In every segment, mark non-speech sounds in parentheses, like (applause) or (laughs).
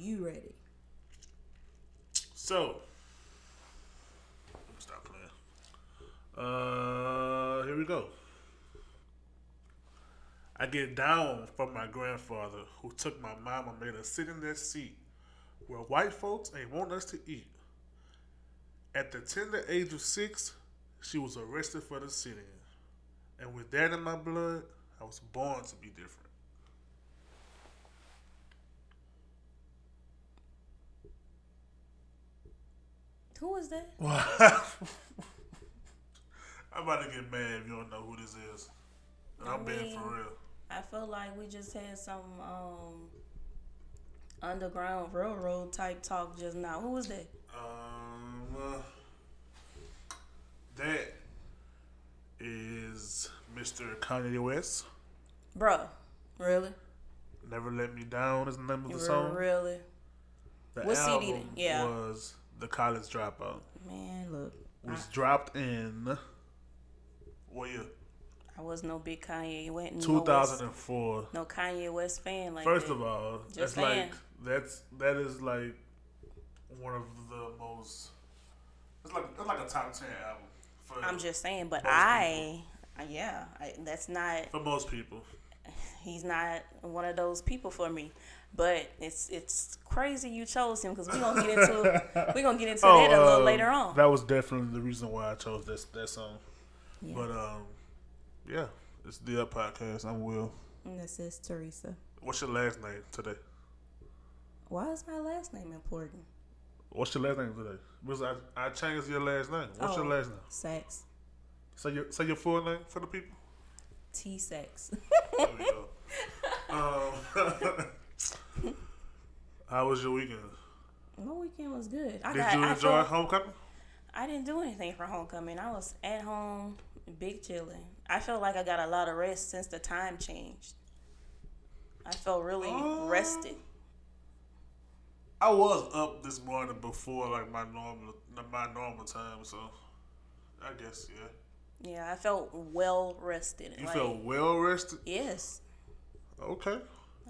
you ready? So, stop playing. Uh, here we go. I get down from my grandfather who took my mom and made her sit in that seat where white folks ain't want us to eat. At the tender age of six, she was arrested for the sitting. And with that in my blood, I was born to be different. Who is that? (laughs) I'm about to get mad if you don't know who this is. And I'm being for real. I feel like we just had some um underground railroad type talk just now. Who was that? Um, uh, that is Mr. Kanye West. Bruh. Really? Never Let Me Down is the name of the song. Really? The What CD? Yeah. was The College Dropout. Man, look. Was dropped in what year? I was no big Kanye West. no West- 2004. No Kanye West fan like First that. of all, Just that's saying. like that's that is like one of the most. It's like it's like a top ten album. I'm just saying, but I, uh, yeah, I, that's not. for most people. (sighs) He's not one of those people for me. But it's it's crazy you chose him because we're gonna get into (laughs) we're gonna get into that a little um, later on. That was definitely the reason why I chose this that song. Yeah. But um, yeah, it's the Up Podcast. I'm Will. And this is Teresa. What's your last name today? Why is my last name important? What's your last name today? Because I I changed your last name. What's your Oh. last name? Sex. Say your say your full name for the people. T sex. There we go. (laughs) um, (laughs) how was your weekend? My weekend was good. I Did got, you I enjoy felt- homecoming? I didn't do anything for homecoming. I was at home, big chilling. I felt like I got a lot of rest since the time changed. I felt really Oh. rested. I was up this morning before like my normal my normal time, so I guess yeah. Yeah, I felt well rested. You like, felt well rested. Yes. Okay,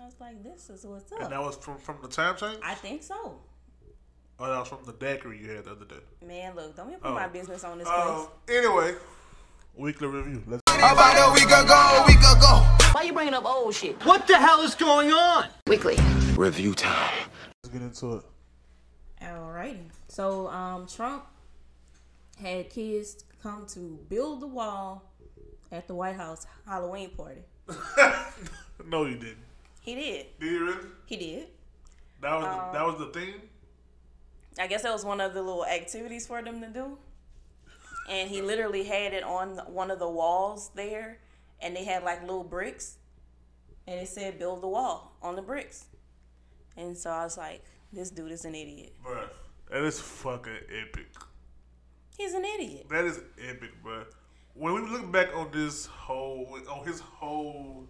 I was like, this is what's up. and up. that was from from the time change. I think so. Oh, that was from the daiquiri you had the other day. Man, look, don't even put Oh. my business on this place. Um. Anyway, weekly review. Let's. About a week ago, a week ago. Why you bringing up old shit? What the hell is going on? Weekly. Review time. Let's get into it. Alrighty. So, um, Trump had kids come to build the wall at the White House Halloween party. (laughs) No, you didn't. He did. Did you really? He did. That was Um, the, that was the theme. I guess that was one of the little activities for them to do. And he literally had it on one of the walls there, and they had like little bricks, and it said "build the wall" on the bricks. And so I was like, "This dude is an idiot. Bruh, that is fucking epic. He's an idiot." That is epic, bruh. When we look back on this whole, on his whole,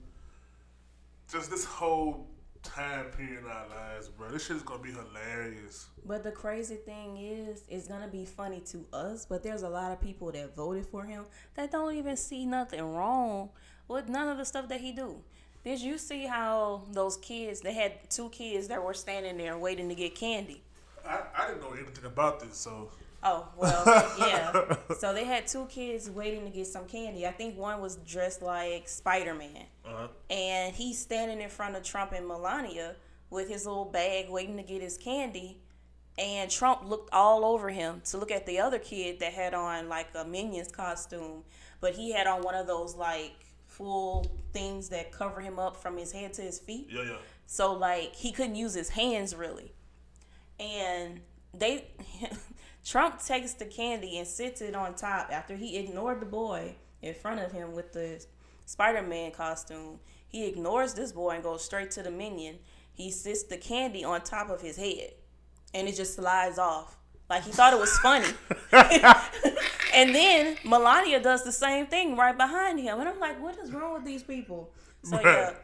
just this whole time period in our lives, bro, this shit is gonna be hilarious. But the crazy thing is, it's gonna be funny to us, but there's a lot of people that voted for him that don't even see nothing wrong with none of the stuff that he do. Did you see how those kids? They had two kids that were standing there waiting to get candy. I, I didn't know anything about this, so Oh well, (laughs) yeah. So they had two kids waiting to get some candy. I think one was dressed like Spider Man, uh, and he's standing in front of Trump and Melania with his little bag waiting to get his candy. And Trump looked all over him to look at the other kid that had on like a Minions costume, but he had on one of those like full things that cover him up from his head to his feet. yeah, yeah. So like he couldn't use his hands really. And they (laughs) Trump takes the candy and sits it on top after he ignored the boy in front of him with the Spider-Man costume. He ignores this boy and goes straight to the minion. He sits the candy on top of his head and it just slides off. Like he thought it was funny. (laughs) and then Melania does the same thing right behind him. And I'm like, what is wrong with these people? So yeah,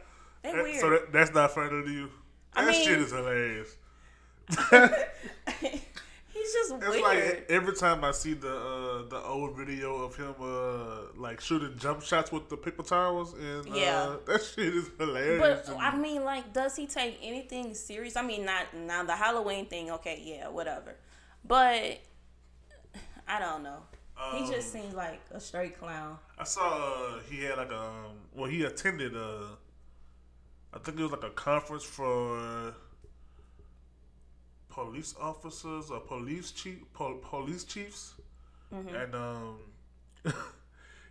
they weird. So that, that's not funny to you. I That mean- shit is hilarious. (laughs) (laughs) He's just It's weird. like every time I see the uh, the old video of him uh like shooting jump shots with the paper towels and Yeah. uh, that shit is hilarious. But to I mean, like, does he take anything serious? I mean, not now the Halloween thing. Okay, yeah, whatever. But I don't know. he Um, just seems like a straight clown. I saw uh, he had like a um, well he attended uh I think it was like a conference for police officers or police chief po- police chiefs and um (laughs)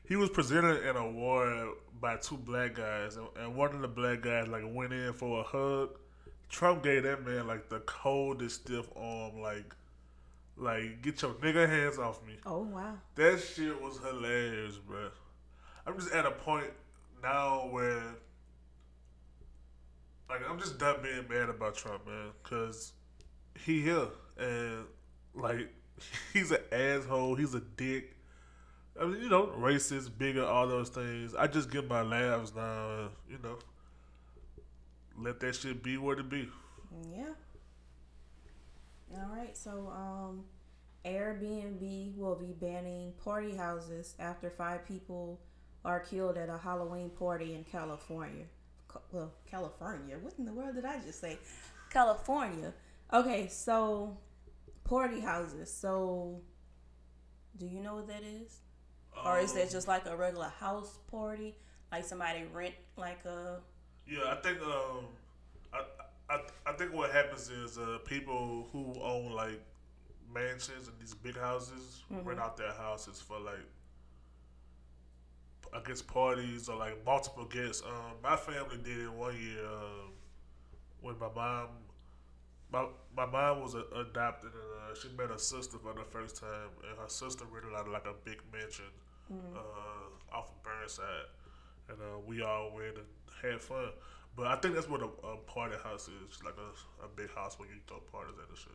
he was presented an award by two black guys and, and one of the black guys like went in for a hug Trump gave that man like the coldest stiff arm like like get your nigga hands off me Oh wow. that shit was hilarious, bro. I'm just at a point now where, like, I'm just done being mad about Trump, man, because he here and like (laughs) he's an asshole. He's a dick. I mean, you know, racist, bigger, all those things. I just get my laughs now. And, you know, let that shit be what it be. Yeah. All right. So, um, Airbnb will be banning party houses after five people are killed at a Halloween party in California. Well, California. What in the world did I just say? California. Okay, so party houses. So, do you know what that is? Or is that just like a regular house party? Like somebody rent like a Yeah, I think um, I, I I think what happens is uh, people who own like mansions and these big houses rent out their houses for like I guess parties or like multiple guests. Um, my family did it one year um, when my mom. My, my mom was a, adopted and uh, she met her sister for the first time and her sister rented out like a big mansion uh, off of Burnside and uh, we all went and had fun. But I think that's what a, a party house is, like a, a big house where you throw parties at and shit.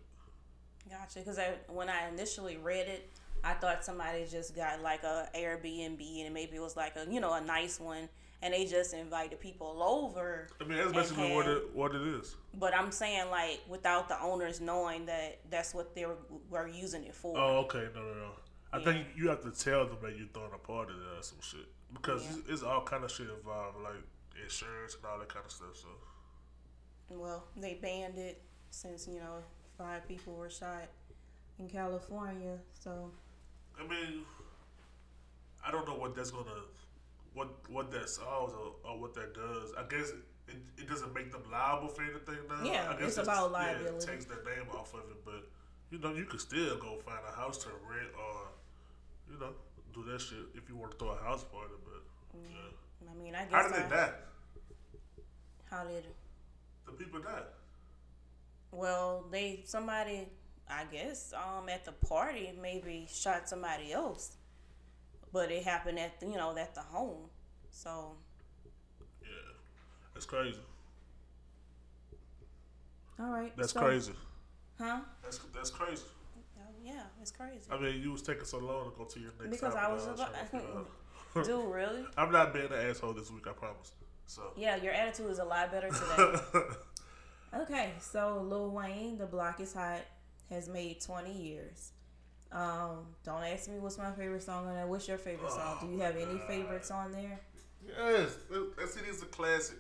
Gotcha. Because I, when I initially read it, I thought somebody just got like a Airbnb and maybe it was like a you know a nice one, and they just invited people over. I mean, that's basically what it what it is. But I'm saying like without the owners knowing that that's what they were, were using it for. Oh, okay, no, no, no. I Yeah. think you have to tell them that you're throwing a party there or some shit because Yeah. it's, it's all kind of shit involved, like insurance and all that kind of stuff. So Well, they banned it since you know five people were shot in California. So I mean, I don't know what that's gonna, what what that solves or, or what that does. I guess it, it doesn't make them liable for anything now. Yeah, I guess it's about Yeah, liability. it takes their name off of it, but you know, you could still go find a house to rent or, you know, do that shit if you want to throw a house party. But yeah, I mean, I guess how did I, they die? How did? The people die? Well, they somebody, I guess, um, at the party maybe shot somebody else, but it happened at the, you know at the home. So Yeah, that's crazy. all right, That's so- crazy. huh? That's that's crazy. Oh, yeah, it's crazy. I mean, you was taking so long to go to your next Because I was about- trying to figure. Dude, really? (laughs) I'm not being an asshole this week, I promise. So. Yeah, your attitude is a lot better (laughs) today. Okay, so Lil Wayne, The Block is Hot, has made 20 years. Um, don't ask me what's my favorite song on there. What's your favorite song? Do you have any favorites on there? yes, that, is a classic.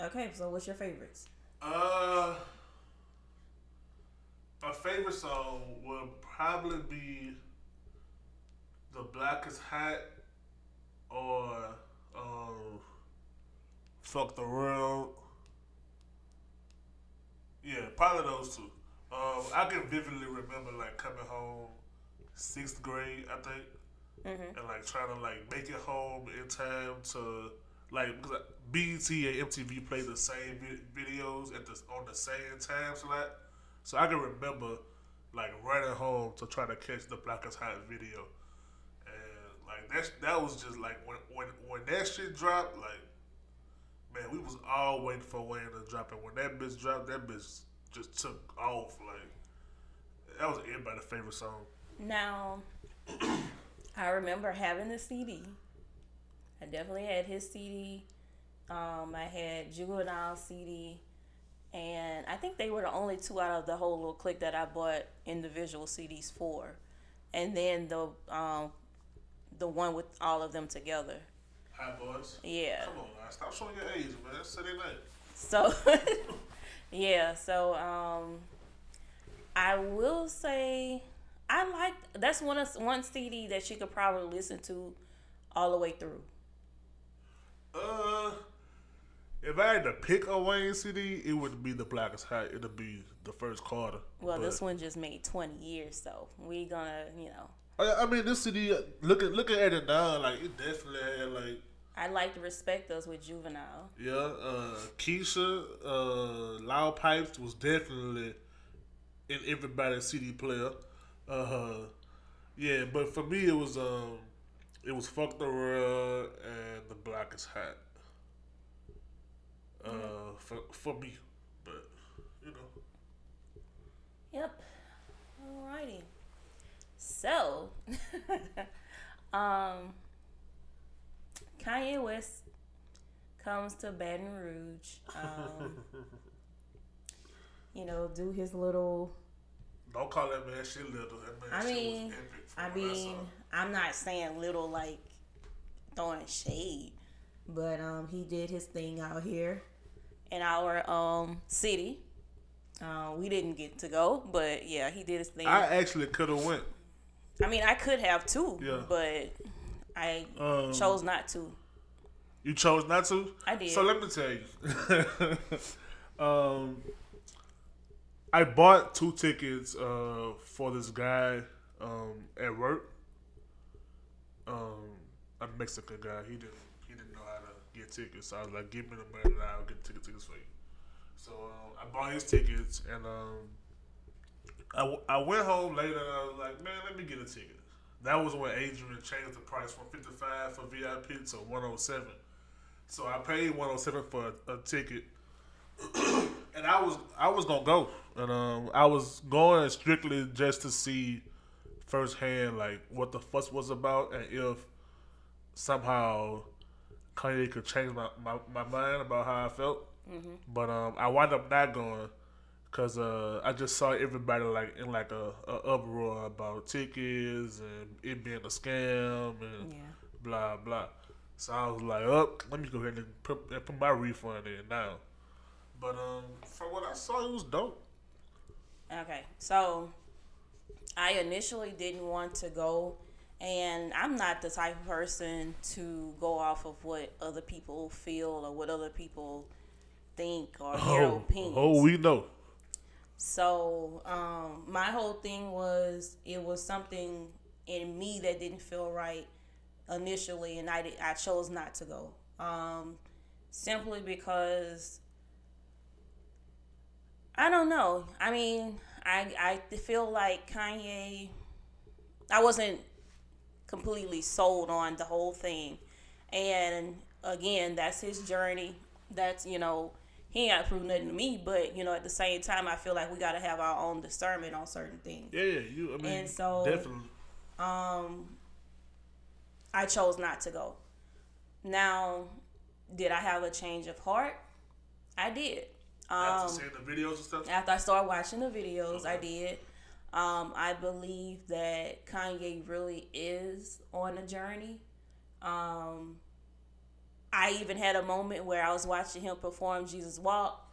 Okay, so what's your favorites? Uh, my favorite song would probably be "The Block is Hot" or um, "Fuck the World." Yeah, probably those two. Um, I can vividly remember like coming home sixth grade, I think, mm-hmm. and like trying to like make it home in time to like because BET and MTV play the same vi- videos at the on the same time slot, so I can remember like running home to try to catch the Block is Hot video, and like that that was just like when when when that shit dropped, like man, we was all waiting for Wayne to drop, and when that bitch dropped, that bitch just took off. Like that was everybody's favorite song. Now, (clears throat) I remember having the CD. I definitely had his CD. Um, I had Juvenile CD, and I think they were the only two out of the whole little clique that I bought individual CDs for. And then the um, the one with all of them together. Hot boys. Yeah. Come on, now. Stop showing your age, man. Say their name. So (laughs) yeah, so um I will say I like that's one of one CD that you could probably listen to all the way through. Uh, if I had to pick a Wayne CD, it would be the Block is Hot. It'd be the first Carter. Well, But- this one just made 20 years, so we gonna, you know, I, I mean, this CD. Looking looking at it now, like it definitely had like I like to respect us with Juvenile. yeah. Uh, Kisha, uh, Loud Pipes was definitely in everybody's CD player. Uh, huh. yeah, but for me, it was um, it was Fuck the World and the Block is Hot. Uh, for for me, but you know. Yep. Alrighty. So, (laughs) um, Kanye West comes to Baton Rouge. Um, (laughs) you know, do his little. Don't call that man shit little. That man I shit mean, was epic. I mean, I'm not saying little like throwing shade, but um, he did his thing out here in our um city. Uh, we didn't get to go, but yeah, he did his thing. I actually could have went. I mean, I could have too, Yeah. but I Um, chose not to. You chose not to. I did. So let me tell you. (laughs) um, I bought two tickets uh, for this guy um, at work. Um, a Mexican guy. He didn't. He didn't know how to get tickets. So I was like, "Give me the money, and I'll get ticket tickets for you." So um, I bought his tickets, and um, I, I went home later, and I was like, "Man, let me get a ticket." That was when Adrian changed the price from fifty five for VIP to one hundred seven. So I paid 107 for a, a ticket, was I was gonna go, and um I was going strictly just to see firsthand like what the fuss was about, and if somehow Kanye could change my, my, my mind about how I felt. But um I wound up not going because uh, I just saw everybody like in like a, a uproar about tickets and it being a scam and Yeah. blah blah. So I was like, "Up, let me go ahead and put, and put my refund in now." But um, from what I saw, it was dope. Okay, so I initially didn't want to go, and I'm not the type of person to go off of what other people feel or what other people think or their Oh, opinions. oh, we know. So um, my whole thing was it was something in me that didn't feel right initially, and I did, I chose not to go. Um, simply because I don't know. I mean, I I feel like Kanye. I wasn't completely sold on the whole thing, and again, that's his journey. That's you know he ain't got to prove nothing to me, but you know at the same time, I feel like we got to have our own discernment on certain things. Yeah, yeah, you. I mean, And so- definitely. Um, I chose not to go. Now, did I have a change of heart? I did. After Um, seeing the videos and stuff. after I started watching the videos, I did. Um, I believe that Kanye really is on a journey. Um, I even had a moment where I was watching him perform Jesus Walk,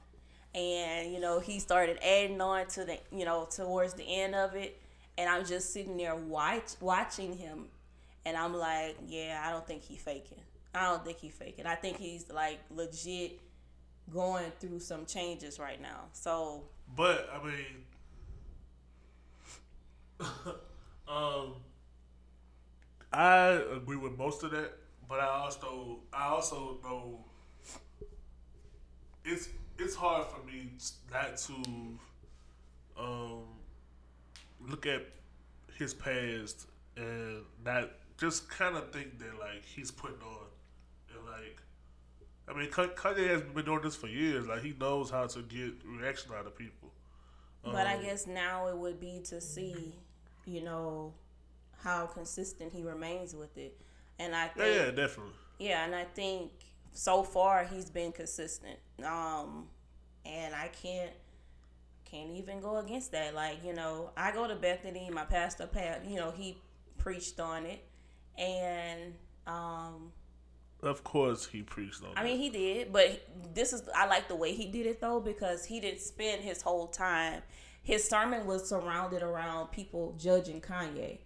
and you know he started adding on to the you know towards the end of it, and I'm just sitting there watch watching him, and I'm like, yeah, I don't think he faking. I don't think he faking. I think he's like legit going through some changes right now. So But I mean, (laughs) um, I agree with most of that. But I also, I also know it's it's hard for me not to um look at his past and not just kind of think that like he's putting on and like I mean Kanye has been doing this for years like he knows how to get reaction out of people But I Um, guess now it would be to see, you know, how consistent he remains with it. And I yeah think, yeah definitely yeah, and I think so far he's been consistent. Um, and I can't can't even go against that. Like you know, I go to Bethany. My pastor, Pat, you know, he preached on it, and um, Of course, he preached on. I mean, he did, but this is I like the way he did it though because he didn't spend his whole time. His sermon was surrounded around people judging Kanye,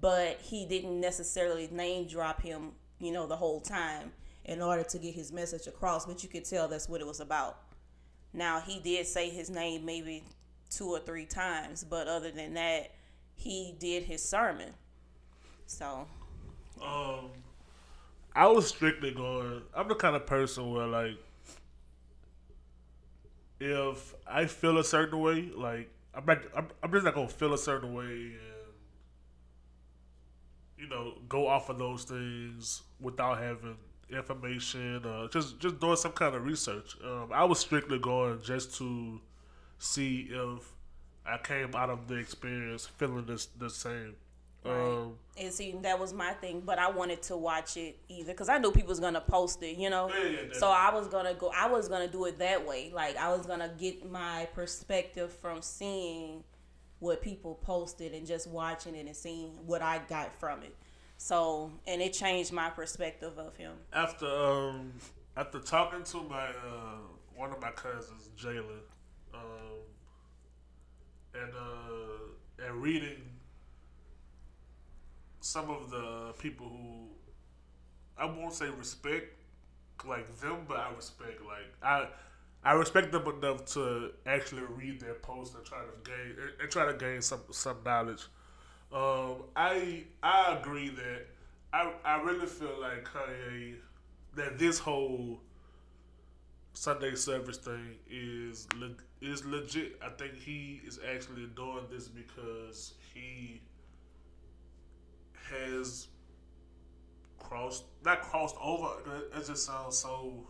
but he didn't necessarily name drop him, you know, the whole time in order to get his message across. But you could tell that's what it was about. Now he did say his name maybe two or three times, but other than that, he did his sermon. So Um, I was strictly going. I'm the kind of person where like, if I feel a certain way, like I'm not, I'm, I'm just not gonna feel a certain way and you know go off of those things without having information or just just doing some kind of research. Um, I was strictly going just to see if I came out of the experience feeling this the same. Um, And see, that was my thing, but I wanted to watch it either because I knew people was gonna post it, you know. Yeah, yeah, so I was gonna go. I was gonna do it that way. Like I was gonna get my perspective from seeing what people posted and just watching it and seeing what I got from it. So, and it changed my perspective of him. after um after talking to my uh one of my cousins, Jalen, um and uh and reading some of the people who I won't say respect like them, but I respect like I I respect them enough to actually read their posts and try to gain and try to gain some some knowledge. Um, I I agree that I I really feel like Kanye that this whole Sunday service thing is le- is legit. I think he is actually doing this because he has crossed not crossed over. That just sounds so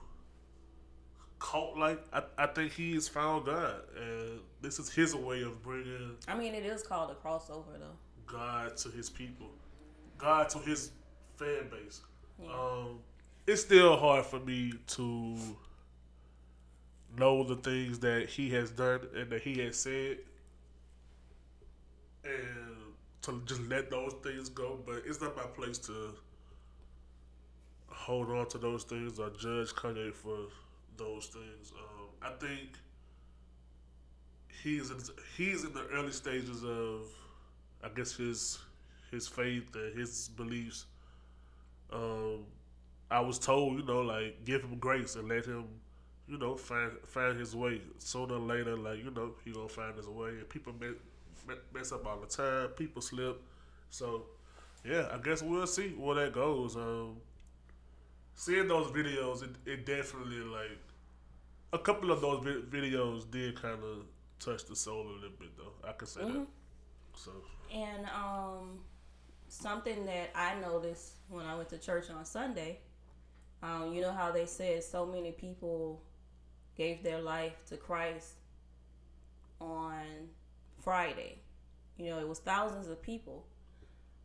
cult like. I, I think he has found God, and this is his way of bringing I mean, it is called a crossover though. God to his people, God to his fan base. Um, it's still hard for me to know the things that he has done and that he has said, and to just let those things go. But it's not my place to hold on to those things or judge Kanye for those things. Um, I think he's in, he's in the early stages of, I guess his his faith and his beliefs. Um, I was told, you know, like give him grace and let him, you know, find find his way. Sooner or later, like you know, he gonna find his way. And people mess, mess up all the time. People slip. So, yeah, I guess we'll see where that goes. Um, seeing those videos, it, it definitely like a couple of those vi- videos did kind of touch the soul a little bit, though. I can say that. So, And um, something that I noticed when I went to church on Sunday, um, you know how they said so many people gave their life to Christ on Friday. You know, it was thousands of people.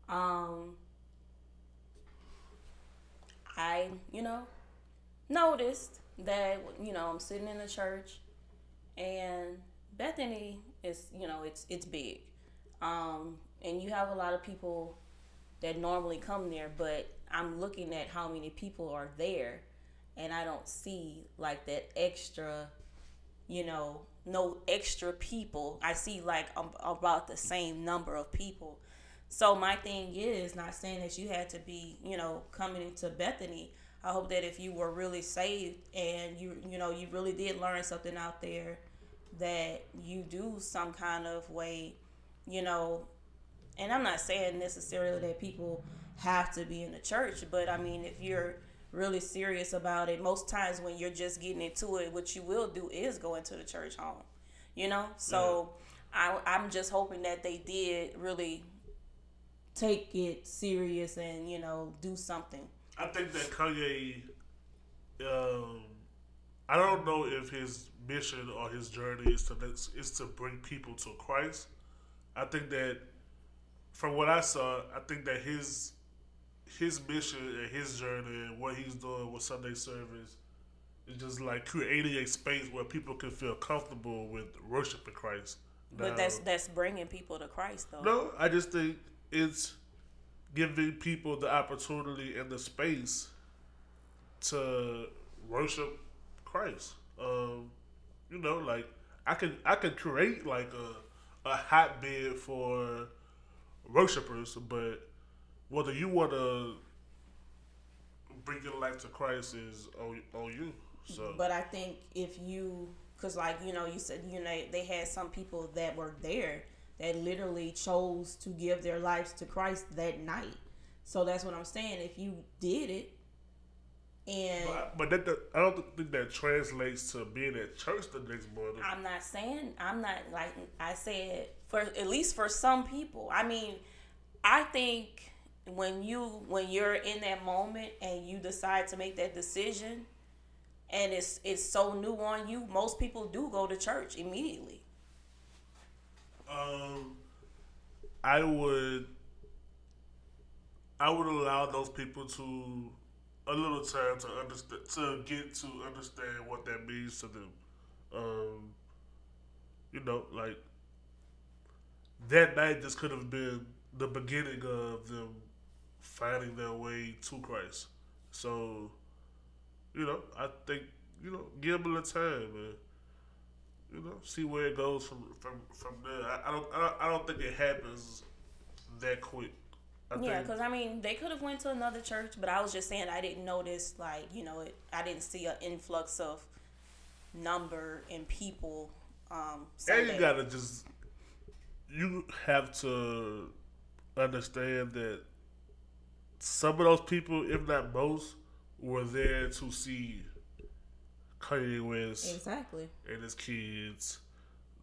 Um, I, you know, noticed that you know I'm sitting in the church, and Bethany is you know it's it's big, um, and you have a lot of people that normally come there, but I'm looking at how many people are there, and I don't see like that extra, you know, no extra people. I see like um, about the same number of people. So my thing is not saying that you had to be, you know, coming into Bethany. I hope that if you were really saved and you, you know, you really did learn something out there, that you do some kind of way, you know. And I'm not saying necessarily that people have to be in the church, but I mean, if you're really serious about it, most times when you're just getting into it, what you will do is go into the church home, you know. So I, I'm just hoping that they did really take it serious and you know do something. I think that Kanye, um, I don't know if his mission or his journey is to is to bring people to Christ. I think that from what I saw, I think that his his mission and his journey and what he's doing with Sunday service is just like creating a space where people can feel comfortable with worshiping Christ. But that's that's bringing people to Christ though. no, I just think it's giving people the opportunity and the space to worship Christ. Um, you know, like I can I can create like a a hotbed for worshipers, but whether you want to bring your life to Christ is on, on you. So, But I think if you, cause like you know, you said you know they had some people that were there that literally chose to give their lives to Christ that night. So that's what I'm saying. If you did it, and but, but that, that I don't think that translates to being at church the next morning. I'm not saying I'm not like I said for at least for some people. I mean, I think when you when you're in that moment and you decide to make that decision and it's it's so new on you, most people do go to church immediately. Um, I would, I would allow those people to a little time to understand to get to understand what that means to them. Um, you know, like that night just could have been the beginning of them finding their way to Christ. So, you know, I think you know, give them a little time, man you know, see where it goes from from from there. I, I don't I don't I don't think it happens that quick. I yeah, because I mean, they could have went to another church, but I was just saying I didn't notice like you know it. I didn't see an influx of number and people. Um, and you gotta just you have to understand that some of those people, if not most, were there to see Kanye West exactly. and his kids.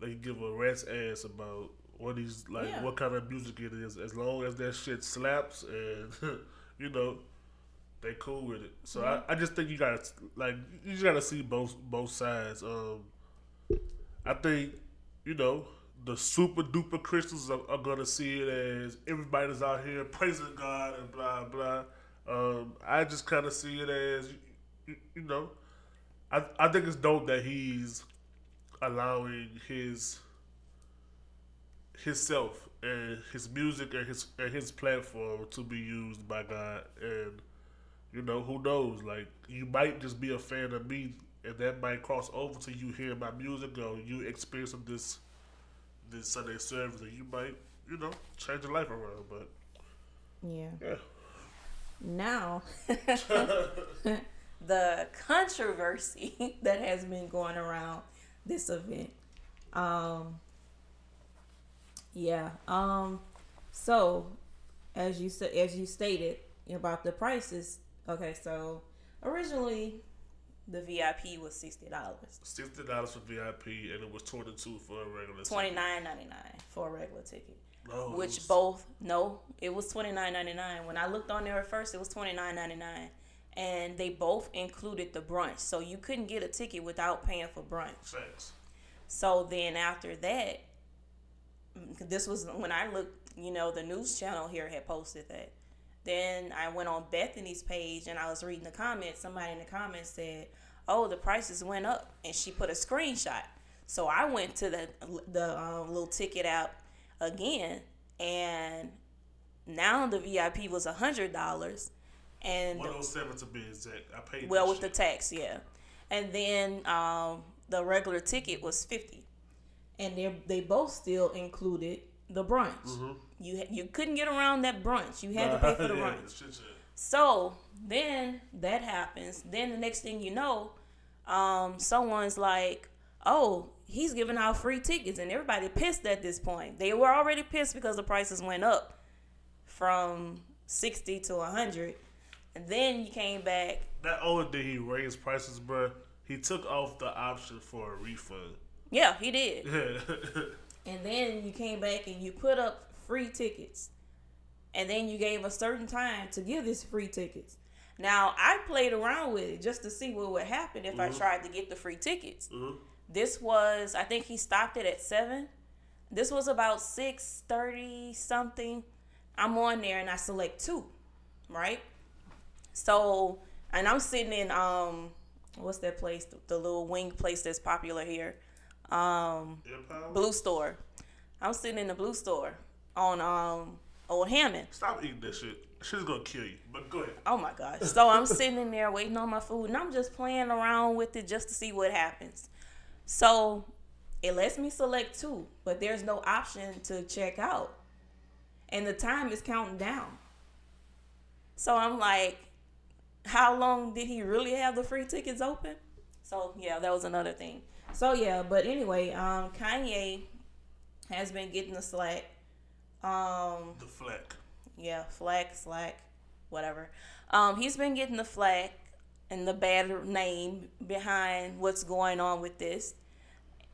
They give a rat's ass about what he's like, Yeah. what kind of music it is, as long as that shit slaps and (laughs) you know they cool with it. So I, I just think you gotta like you just gotta see both both sides. Um, I think you know the super duper Christians are, are gonna see it as everybody's out here praising God and blah blah. Um, I just kind of see it as you, you know. I, I think it's dope that he's allowing his himself and his music and his and his platform to be used by God and you know who knows like you might just be a fan of me and that might cross over to you hearing my music or you experiencing this this Sunday service and you might you know change your life around but Yeah. yeah Now, (laughs) the controversy (laughs) that has been going around this event. Um, yeah. Um, so as you said, as you stated about the prices. Okay, so originally the VIP was sixty dollars, sixty dollars for VIP and it was twenty two for a regular twenty nine ninety nine for a regular ticket. No, which was- both no, it was twenty nine ninety nine. When I looked on there at first, it was twenty nine ninety nine, and they both included the brunch, so you couldn't get a ticket without paying for brunch. Facts. So then after that, this was when I looked. You know, the news channel here had posted that. Then I went on Bethany's page and I was reading the comments. Somebody in the comments said, "Oh, the prices went up," and she put a screenshot. So I went to the the um, little ticket app again, and now the VIP was a hundred dollars, and One oh seven to be exact. I paid. well with the tax, yeah, and then um, the regular ticket was fifty, and they they both still included the brunch. Mm-hmm. You you couldn't get around that brunch. You had to pay for the (laughs) Yeah, brunch. shit, shit. So then that happens. Then the next thing you know, um, someone's like, "Oh, he's giving out free tickets," and everybody pissed at this point. They were already pissed because the prices went up from sixty to hundred, and then you came back. That only did he raise prices, bro, he took off the option for a refund. Yeah, he did. Yeah. (laughs) And then you came back and you put up free tickets. And then you gave a certain time to give this free tickets. Now I played around with it just to see what would happen if I tried to get the free tickets. Mhm. This was I think he stopped it at seven. This was about six thirty something. I'm on there and I select two, right? So and I'm sitting in um what's that place? The, the little wing place that's popular here. Um blue store. I'm sitting in the blue store on um Old Hammond. Stop eating that shit. She's gonna kill you. But go ahead. Oh my gosh. So I'm sitting in there waiting on my food and I'm just playing around with it just to see what happens. So it lets me select two, but there's no option to check out. And the time is counting down. So I'm like, how long did he really have the free tickets open? So yeah, that was another thing. So yeah, but anyway, um, Kanye has been getting the slack. Um, The flack. yeah, flack, slack, whatever. Um, he's been getting the flack and the bad name behind what's going on with this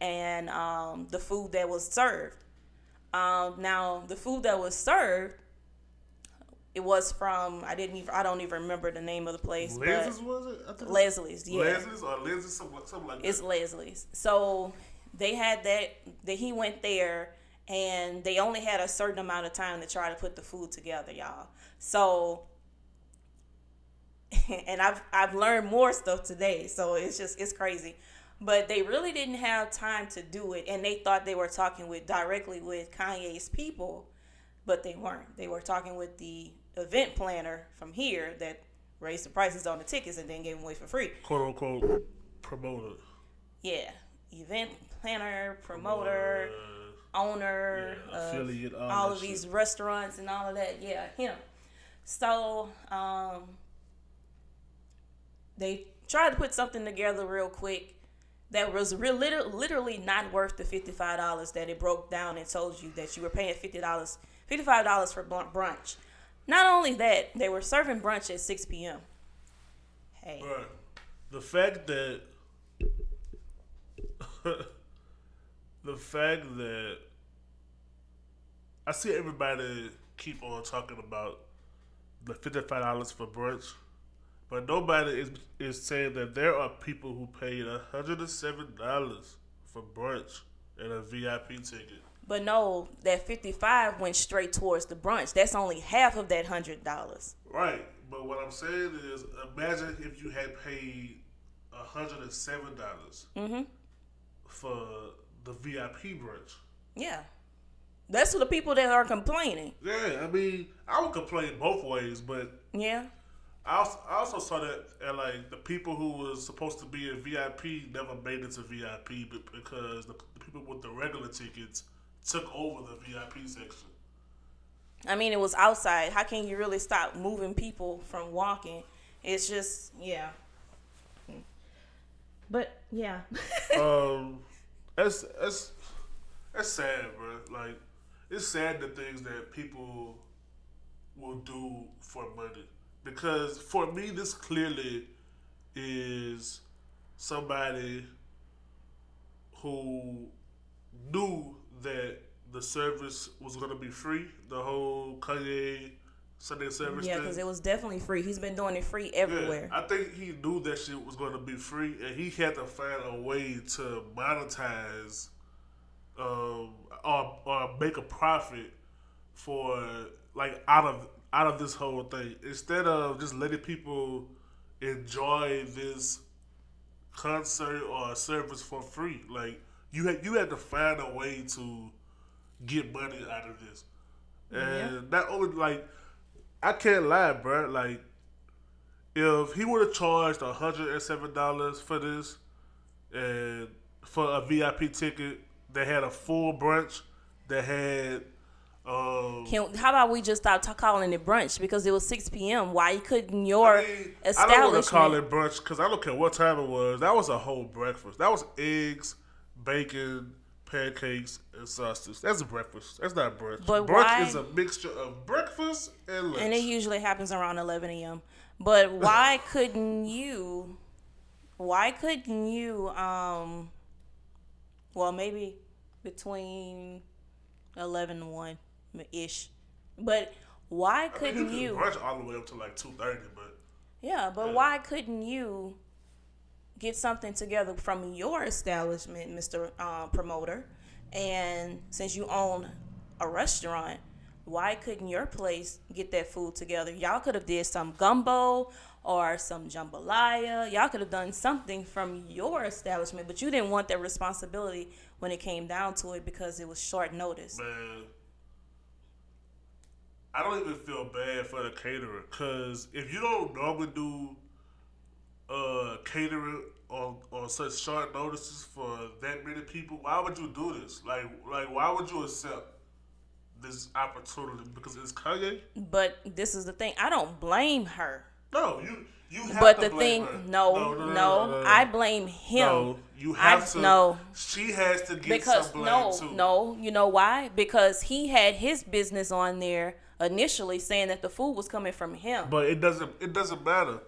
and um, the food that was served. Um, now, the food that was served, it was from I didn't even I don't even remember the name of the place, Leslie's was it? Leslie's, yeah. Leslie's or Leslie's, something, something like It's that. Leslie's. So they had that that he went there and they only had a certain amount of time to try to put the food together, y'all. So (laughs) and I've I've learned more stuff today, so it's just it's crazy. But they really didn't have time to do it and they thought they were talking with directly with Kanye's people, but they weren't. They were talking with the event planner from here that raised the prices on the tickets and then gave them away for free. Quote unquote promoter. Yeah, event planner, promoter, Uh, owner, yeah, affiliate, all all of these shit. restaurants and all of that. Yeah, him. So um, they tried to put something together real quick that was real, literally not worth the fifty five dollars that it broke down and told you that you were paying fifty dollars, fifty five dollars for brunch. Not only that, they were serving brunch at six p.m. Hey, the fact that (laughs) the fact that I see everybody keep on talking about the fifty five dollars for brunch, but nobody is is saying that there are people who paid hundred and seven dollars for brunch and a VIP ticket. But no, that fifty five went straight towards the brunch. That's only half of that hundred dollars. Right, but what I'm saying is, imagine if you had paid hundred and seven dollars for the VIP brunch. Yeah, that's for the people that are complaining. Yeah, I mean, I would complain both ways, but Yeah, I also, I also saw that uh, like the people who was supposed to be in VIP never made it to VIP be- because the, the people with the regular tickets took over the VIP section. I mean it was outside. How can you really stop moving people from walking? It's just yeah. But yeah, (laughs) um, that's that's that's sad, bro. Like, it's sad the things that people will do for money. Because for me, this clearly is somebody who knew that the service was gonna be free. The whole Kanye Sunday service yeah, because it was definitely free. He's been doing it free Yeah, everywhere. I think he knew that shit was going to be free, and he had to find a way to monetize, um, or, or make a profit for like out of out of this whole thing. Instead of just letting people enjoy this concert or service for free, like you had you had to find a way to get money out of this, and not only like I can't lie, bro. Like, if he would have charged hundred and seven dollars for this, and for a VIP ticket that had a full brunch, that had, um, Can, how about we just stop calling it brunch because it was six p.m. Why couldn't your I, mean, I don't want establishment? to call it brunch because I don't care what time it was. That was a whole breakfast. That was eggs, bacon, pancakes, and sausage. That's a breakfast. That's not brunch. But brunch why- is a mixture of breakfast and lunch. and it usually happens around 11 a.m. But why (laughs) couldn't you? Why couldn't you? Um, well, maybe between 11 and 1 ish. But why I mean, couldn't could you? brunch all the way up to like two thirty, but Yeah, but why couldn't you get something together from your establishment, Mr. Uh, promoter? And since you own a restaurant, why couldn't your place get that food together? Y'all could have did some gumbo or some jambalaya. Y'all could have done something from your establishment, but you didn't want that responsibility when it came down to it because it was short notice. man, I don't even feel bad for the caterer because if you don't normally do uh catering on on such short notices for that many people, why would you do this? Like like why would you accept this opportunity because it's Kanye? But this is the thing. I don't blame her. No, you you have But to the blame thing, her. no, no, I blame him. No, you I- have to. no. she has to get because some blame no, too. no, you know why? Because he had his business on there initially saying that the food was coming from him. But it doesn't. It doesn't matter.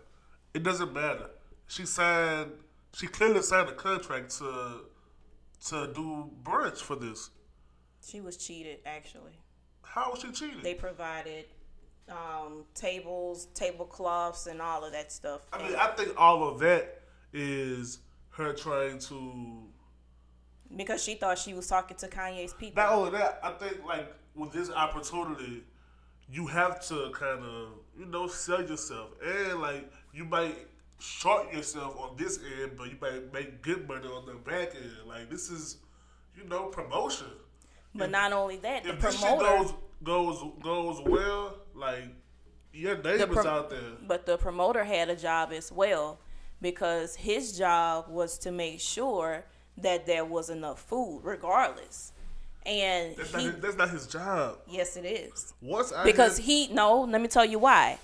It doesn't matter. She signed. She clearly signed a contract to to do brunch for this. she was cheated. Actually, How was she cheated? they provided um, tables, tablecloths, and all of that stuff. I mean, And- I think all of that is her trying to. because she thought she was talking to Kanye's people. Not only that, I think like with this opportunity, you have to kind of you know sell yourself, and like you might short yourself on this end, but you might make good money on the back end. Like this is, you know, promotion. but not only that, the If this shit goes goes goes well, like your name the is pro- out there. But the promoter had a job as well because his job was to make sure that there was enough food, regardless. And That's, he, not his, that's not his job. yes, it is I because he no. Let me tell you why.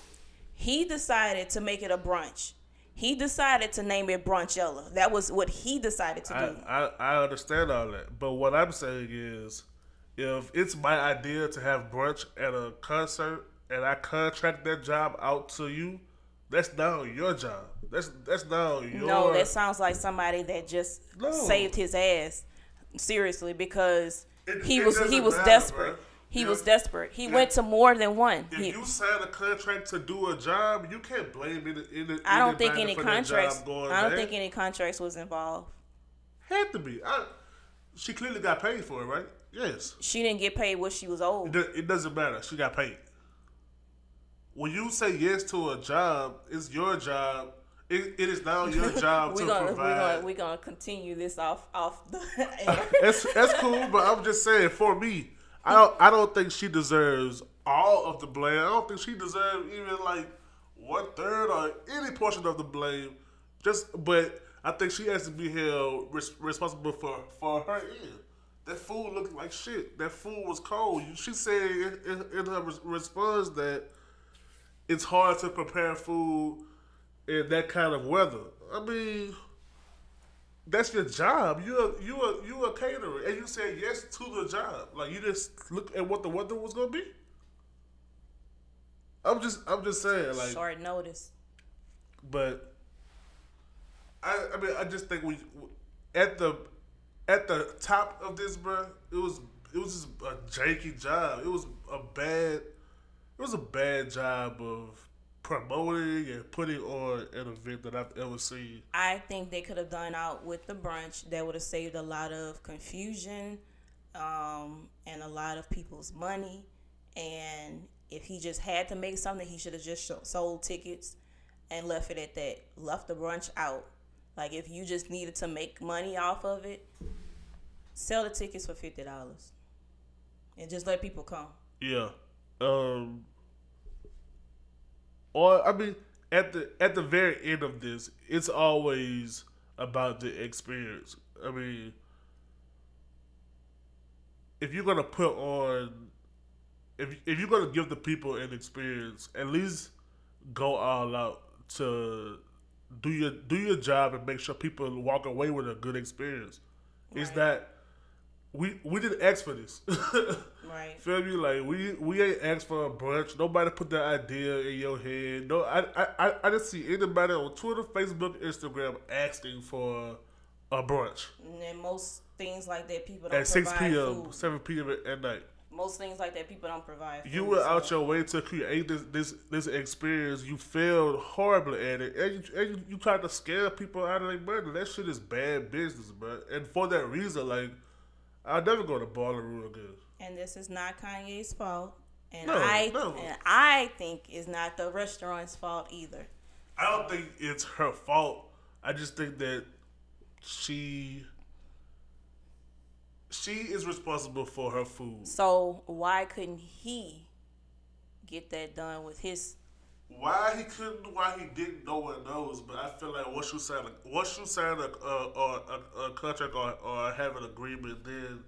He decided to make it a brunch. He decided to name it Brunchella. That was what he decided to do. I, I understand all that, but what I'm saying is, if it's my idea to have brunch at a concert and I contract that job out to you, that's now your job. That's that's now your. No, that sounds like somebody that just No. saved his ass. Seriously, because It- he it was he was desperate. bruh. He You was desperate. He yeah. went to more than one. if He- you sign a contract to do a job, you can't blame it. In, I don't think any contracts. I don't think any contracts was involved. had to be. I, she clearly got paid for it, right? Yes. She didn't get paid what she was owed. It, it doesn't matter. She got paid. When you say yes to a job, it's your job. It, it is now your (laughs) job We're to gonna we're provide. gonna we're gonna continue this off off the air. (laughs) that's that's cool, but I'm just saying for me, I don't I don't think she deserves all of the blame. I don't think she deserves even like one third or any portion of the blame. Just but I think she has to be held res- responsible for for her end. That food looked like shit. That food was cold. She said in, in, in her res- response that it's hard to prepare food in that kind of weather. I mean, that's your job. You're you are you a caterer, and you said yes to the job. Like you just look at what the weather was gonna be. I'm just I'm just saying like, Short notice. but I I mean I just think we at the at the top of this, bro. It was it was just a janky job. It was a bad it was a bad job of promoting and putting on an event that I've ever seen. I think they could have done out with the brunch. That would have saved a lot of confusion um, and a lot of people's money. And if he just had to make something, he should have just sold tickets and left it at that. Left the brunch out. Like if you just needed to make money off of it, sell the tickets for fifty dollars, and just let people come. Yeah. Um or I mean at the at the very end of this, it's always about the experience. I mean if you're gonna put on if if you're gonna give the people an experience, at least go all out to do your do your job and make sure people walk away with a good experience. It's Right. that we we didn't ask for this. (laughs) Right. Feel me? Like we we ain't asked for a brunch. Nobody put that idea in your head. No, I I I, I didn't see anybody on Twitter, Facebook, Instagram asking for a brunch And most things like that, people don't at six p.m., food. seven p.m. at night. Most things like that, people don't provide. Food, You went out your way to create this this this experience. You failed horribly at it, and you, and you, you tried to scare people out of their money. That shit is bad business, bro. And for that reason, like I'll never go to Ballroom again. and this is not Kanye's fault. And No, I no. and I think it's not the restaurant's fault either. I don't think it's her fault. I just think that she she is responsible for her food. So why couldn't he get that done with his. Why he couldn't, why he didn't, no one knows. But I feel like once you sign, a, once you sign a, a, a, a, contract or, or have an agreement, then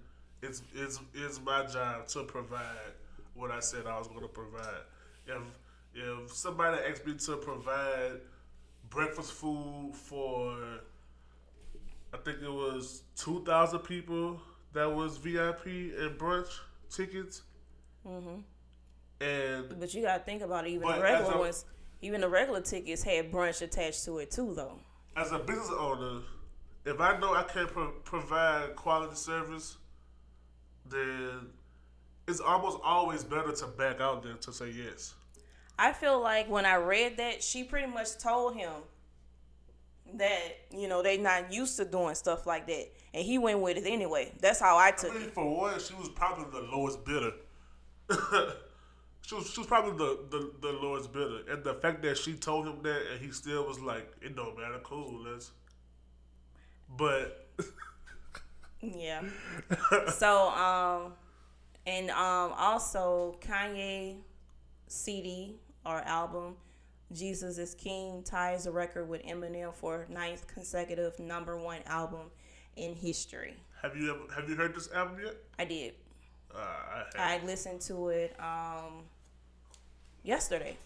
it's it's it's my job to provide what I said I was going to provide. If if somebody asked me to provide breakfast food for, I think it was two thousand people that was VIP and brunch tickets. Mm-hmm. And But you gotta think about it. Even the regular a- ones, even the regular tickets had brunch attached to it too, though. as a business owner, if I know I can't pro- provide quality service, then it's almost always better to back out than to say yes. I feel like when I read that, she pretty much told him that you know they're not used to doing stuff like that, and he went with it anyway. That's how I I took mean, it. for one, she was probably the lowest bidder. (laughs) she was she was probably the, the, the lowest bidder, and the fact that she told him that and he still was like, "It don't matter, cool, let's." But (laughs) Yeah. (laughs) so um, and um also Kanye CD or album. Jesus is King ties the record with Eminem for ninth consecutive number one album in history. have you ever have you heard this album yet? I did. Uh, I. I listened to it um yesterday,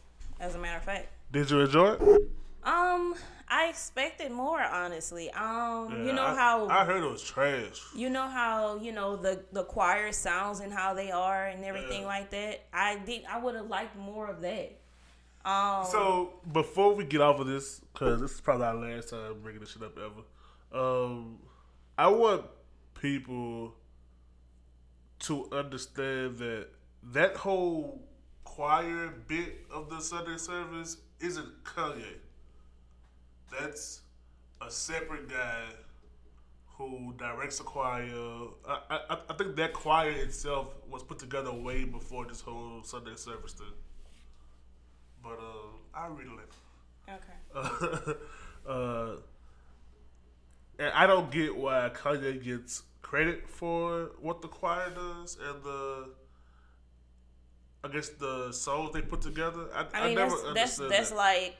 as a matter of fact. Did you enjoy it? Um, I expected more, honestly. Um, you know I- how I heard it was trash. you know how you know the the choir sounds and how they are and everything Yeah. like that. I did. I would have liked more of that. Um, So before we get off of this, because this is probably our last time bringing this shit up ever, um, I want people to understand that that whole choir bit of the Sunday service isn't Kanye. That's a separate guy who directs the choir. I, I, I think that choir itself was put together way before this whole Sunday service thing. But uh, I read it later. okay. (laughs) uh, and I don't get why Kanye gets credit for what the choir does and the, I guess the songs they put together. I, I mean, never that's that's that's that. like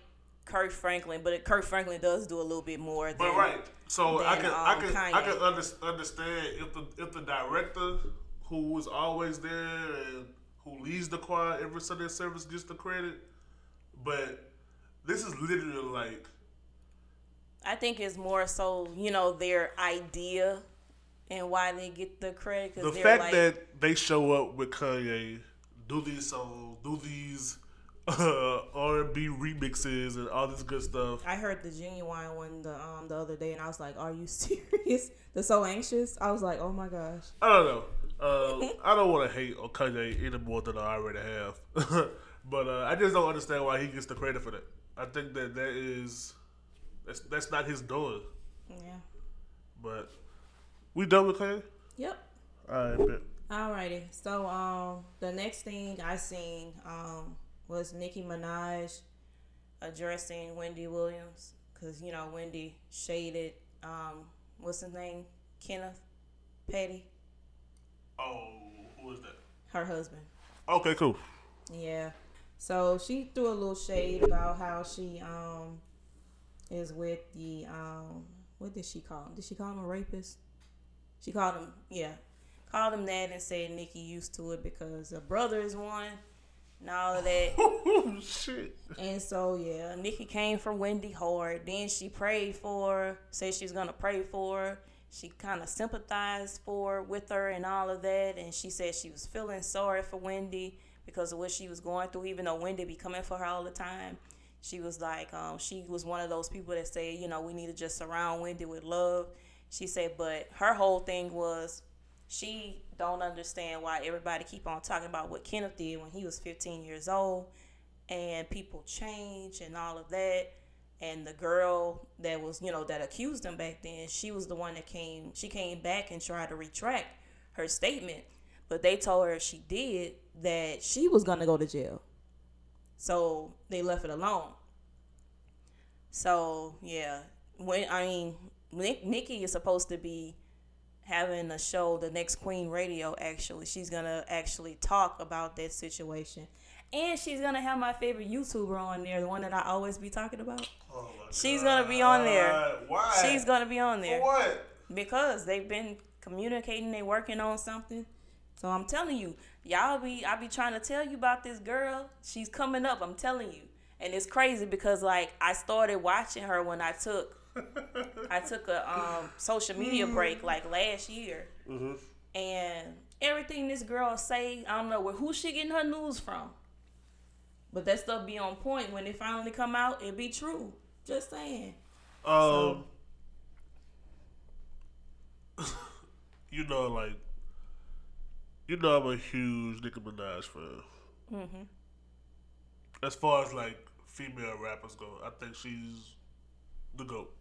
Kirk Franklin, but Kirk Franklin does do a little bit more. Than, But right, so I than, can I um, can I can under, understand if the if the director who was always there and who leads the choir every Sunday service gets the credit, but this is literally like I think it's more so you know their idea and why they get the credit the they're fact like, that they show up with Kanye, do these songs, do these uh, R and B remixes and all this good stuff. I heard the genuine one the um the other day and I was like, "Are you (laughs) serious?" The so anxious. I was like, "Oh my gosh." I don't know. Uh, (laughs) I don't want to hate on Kanye any more than I already have, (laughs) but uh, I just don't understand why he gets the credit for that. I think that that is that's that's not his doing. Yeah. But we done with Kanye. Yep. All right, bet. Alrighty. So um the next thing I seen um was Nicki Minaj addressing Wendy Williams because you know Wendy shaded um what's his name Kenneth Petty Oh, who is that? her husband. Okay, cool. Yeah. So she threw a little shade about how she um is with the um what did she call him? Did she call him a rapist? She called him yeah. Called him that and said Nicki used to it because her brother is one and all of that. (laughs) Oh shit. and so yeah, Nicki came for Wendy hard. Then she prayed for her, said she was gonna pray for her. She kind of sympathized for with her and all of that, and she said she was feeling sorry for Wendy because of what she was going through. Even though Wendy be coming for her all the time, she was like, um, she was one of those people that say, you know, we need to just surround Wendy with love. She said, but her whole thing was she don't understand why everybody keep on talking about what Kenneth did when he was 15 years old and people change and all of that. And the girl that was you know that accused him back then she was the one that came she came back and tried to retract her statement. But they told her if she did that she was going to go to jail. So they left it alone. So yeah. When i mean Nick, nikki is supposed to be having a show the next queen radio actually she's gonna actually talk about that situation And she's gonna have my favorite YouTuber on there, the one that I always be talking about. Oh She's gonna be on there. God. Why? She's gonna be on For there what? because they've been communicating. They working on something. So I'm telling you, y'all be I be trying to tell you about this girl. She's coming up. I'm telling you, and it's crazy because like I started watching her when I took I took a um, social media break like last year, and everything this girl say, I don't know where who she getting her news from, but that stuff be on point when it finally come out. It be true. Just saying. Um, (laughs) you know, like, you know, I'm a huge Nicki Minaj fan. Mm-hmm. As far as like female rappers go, I think she's the goat.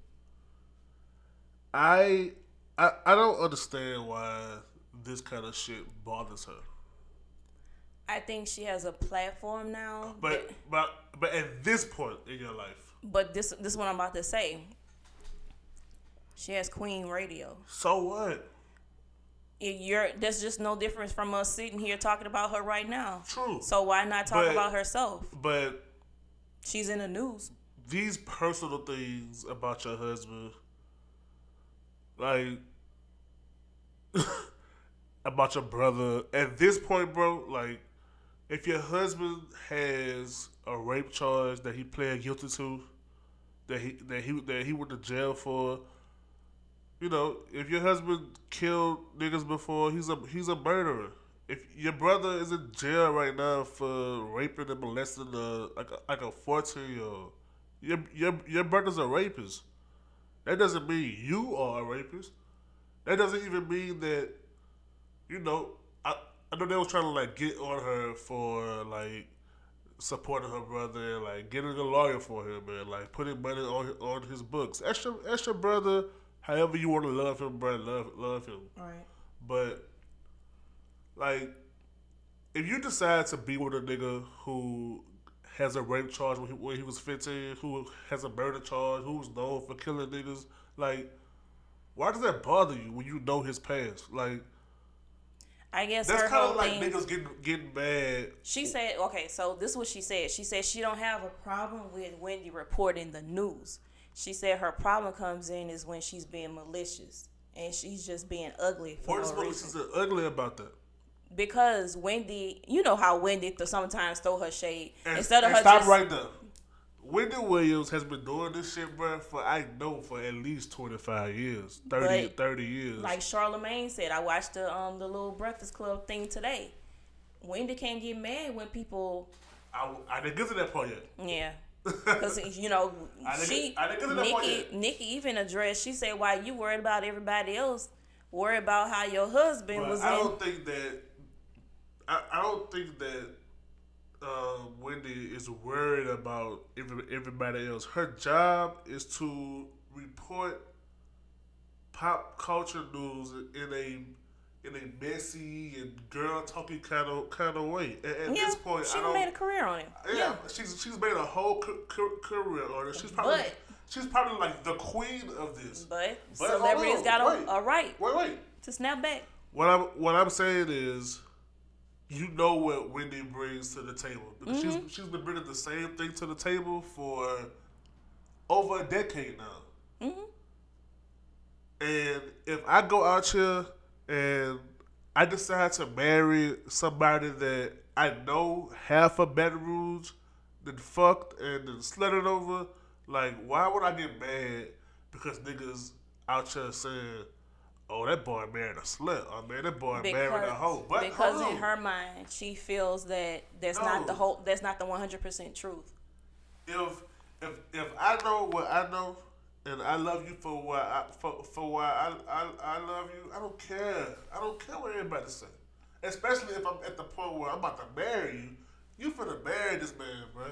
I, I, I don't understand why this kind of shit bothers her. I think she has a platform now. But, but, but at this point in your life, But this this is what I'm about to say. She has Queen Radio. so what? It- You're there's just no difference from us sitting here talking about her right now. True. So why not talk But- about herself? But She's in the news. these personal things about your husband, like (laughs) about your brother, at this point, bro, like if your husband has a rape charge that he pled guilty to, that he that he that he went to jail for, you know, if your husband killed niggas before, he's a he's a murderer. If your brother is in jail right now for raping and molesting a like a, like a fourteen year old, your your your brother's a rapist. That doesn't mean you are a rapist. That doesn't even mean that, you know. I I know they was trying to like get on her for like supporting her brother, and, like getting a lawyer for him, and like putting money on on his books. That's your that's your brother. However you want to love him, bro, love love him. Right. But like, if you decide to be with a nigga who has a rape charge when he, when he was fifteen, who has a murder charge, who's known for killing niggas, like, why does that bother you when you know his past? Like, I guess that's kind of like thing. niggas getting getting mad. She said, okay, so this is what she said. She said she don't have a problem with Wendy reporting the news. She said her problem comes in is when she's being malicious and she's just being ugly for What is no what reason. is ugly about that? Because Wendy, you know how Wendy th- sometimes throw her shade And, instead of her stop just right there. Wendy Williams has been doing this shit, bro, for I know for at least twenty five years, 30, But, 30 years. like Charlemagne said. I watched the um the little Breakfast Club thing today. Wendy can't get mad when people, I, I didn't get to that part yet. yeah. (laughs) Because you know, I didn't she get- I didn't get to that point Nicki. Nicki even addressed. She said, "Why you worried about everybody else? Worry about how your husband But was I in." don't think that. I, I don't think that uh, Wendy is worried about every, everybody else. Her job is to report pop culture news in a in a messy and girl talking kind of kind of way. And at yeah, this point, she I don't. made a career on it. yeah, she's she's made a whole ca- ca- career on it. She's probably But- she's probably like the queen of this. But, But celebrities got wait. a, a right Wait, wait. to snap back. What I'm what I'm saying is, you know what Wendy brings to the table. Because she's mm-hmm. she's been bringing the same thing to the table for over a decade now. Mm-hmm. And if I go out here and I decide to marry somebody that I know half a Rouge, then fucked and then slutted over, like why would I get mad because niggas out here saying, "Oh, that boy married a slut," or "Man, that boy married a hoe." But because in her mind, she feels that that's not the whole. That's not the one hundred percent truth. if if if I know what I know, and I love you for what I for, for why I, I I love you, I don't care. I don't care what everybody say. Especially if I'm at the point where I'm about to marry you. You finna marry this man, bro.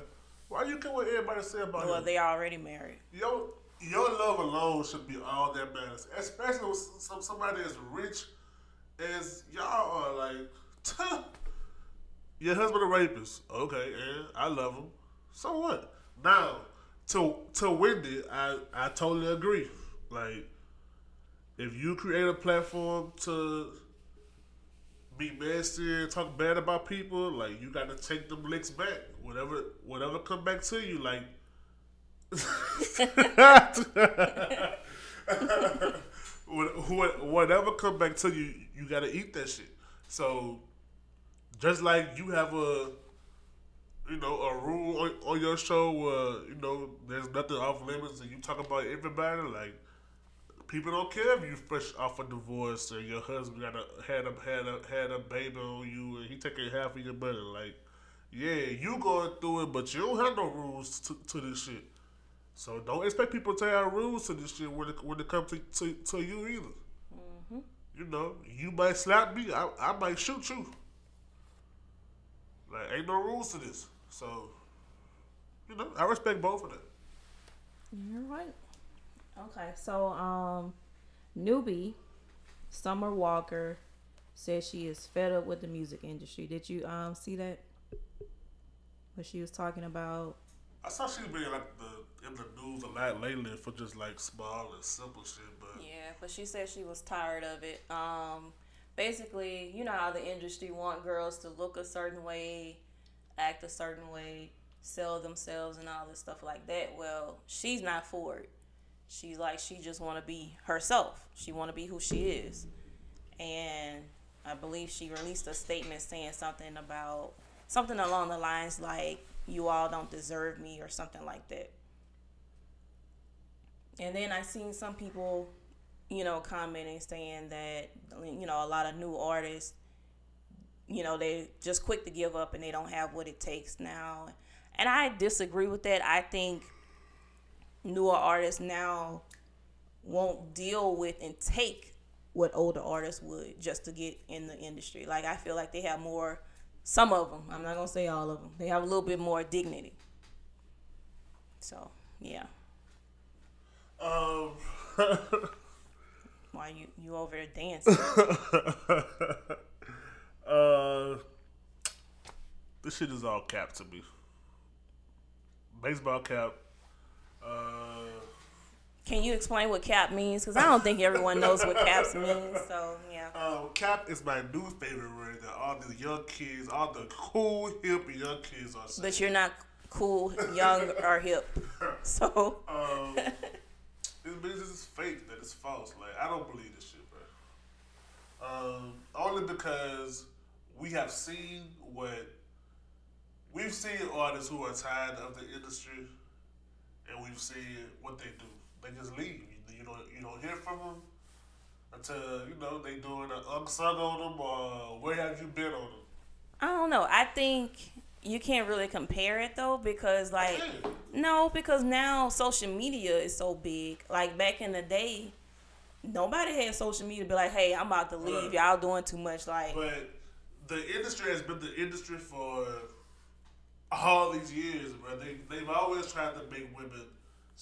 Why you care what everybody say about you? Well, him? they already married. your your love alone should be all that matters. Especially with some somebody as rich as y'all are. Like, your husband a rapist. Okay, and I love him. So what? Now, to to Wendy, I I totally agree. Like, if you create a platform to be nasty and talk bad about people, like you got to take them licks back. Whatever, whatever come back to you, like. What- what- whatever come back to you, you gotta eat that shit. So, just like you have a, you know, a rule on, on your show where you know there's nothing off limits and you talk about everybody, like people don't care if you fresh off a divorce or your husband got a had a had a had a baby on you and he taking half of your money. Like, yeah, you going through it, but you don't have no rules to, to this shit. So don't expect people to have rules to this shit when it, when it comes to, to, to you either. You know, you might slap me, I, I might shoot you. Like, ain't no rules to this. So, you know, I respect both of them. You're right. Okay, so um, newbie Summer Walker says she is fed up with the music industry. Did you um see that? What she was talking about? I saw she's been like the in the news a lot lately for just like small and simple shit, but Yeah, but she said she was tired of it. Um, basically, you know how the industry want girls to look a certain way, act a certain way, sell themselves, and all this stuff like that. Well, she's not for it. She's like she just want to be herself. She want to be who she is, and I believe she released a statement saying something about something along the lines like "you all don't deserve me" or something like that. And then I seen some people, you know, commenting saying that you know a lot of new artists, you know, they just quick to give up and they don't have what it takes now. And I disagree with that. I think newer artists now won't deal with and take what older artists would just to get in the industry. Like I feel like they have more some of them. I'm not going to say all of them. They have a little bit more dignity. So, yeah. um, (laughs) Why you you over there dancing? (laughs) uh, this shit is all cap to me. Baseball cap. Uh, Can you explain what cap means? Because I don't think everyone knows what caps means. So yeah. um, cap is my new favorite word that all the young kids, all the cool hip young kids are saying. But you're not cool, young, or hip. (laughs) So Um, this business is fake. That it's false. Like I don't believe this shit, bro. Um, only because we have seen what we've seen artists who are tired of the industry, and we've seen what they do. They just leave. You, you don't you don't hear from them until you know they doing an unsung on them or where have you been on them. I don't know. I think you can't really compare it though because like no, because now social media is so big. Like back in the day, nobody had social media to be like, "Hey, I'm about to leave. Y'all doing too much." Like, But the industry has been the industry for all these years, bro. They they've always tried to make women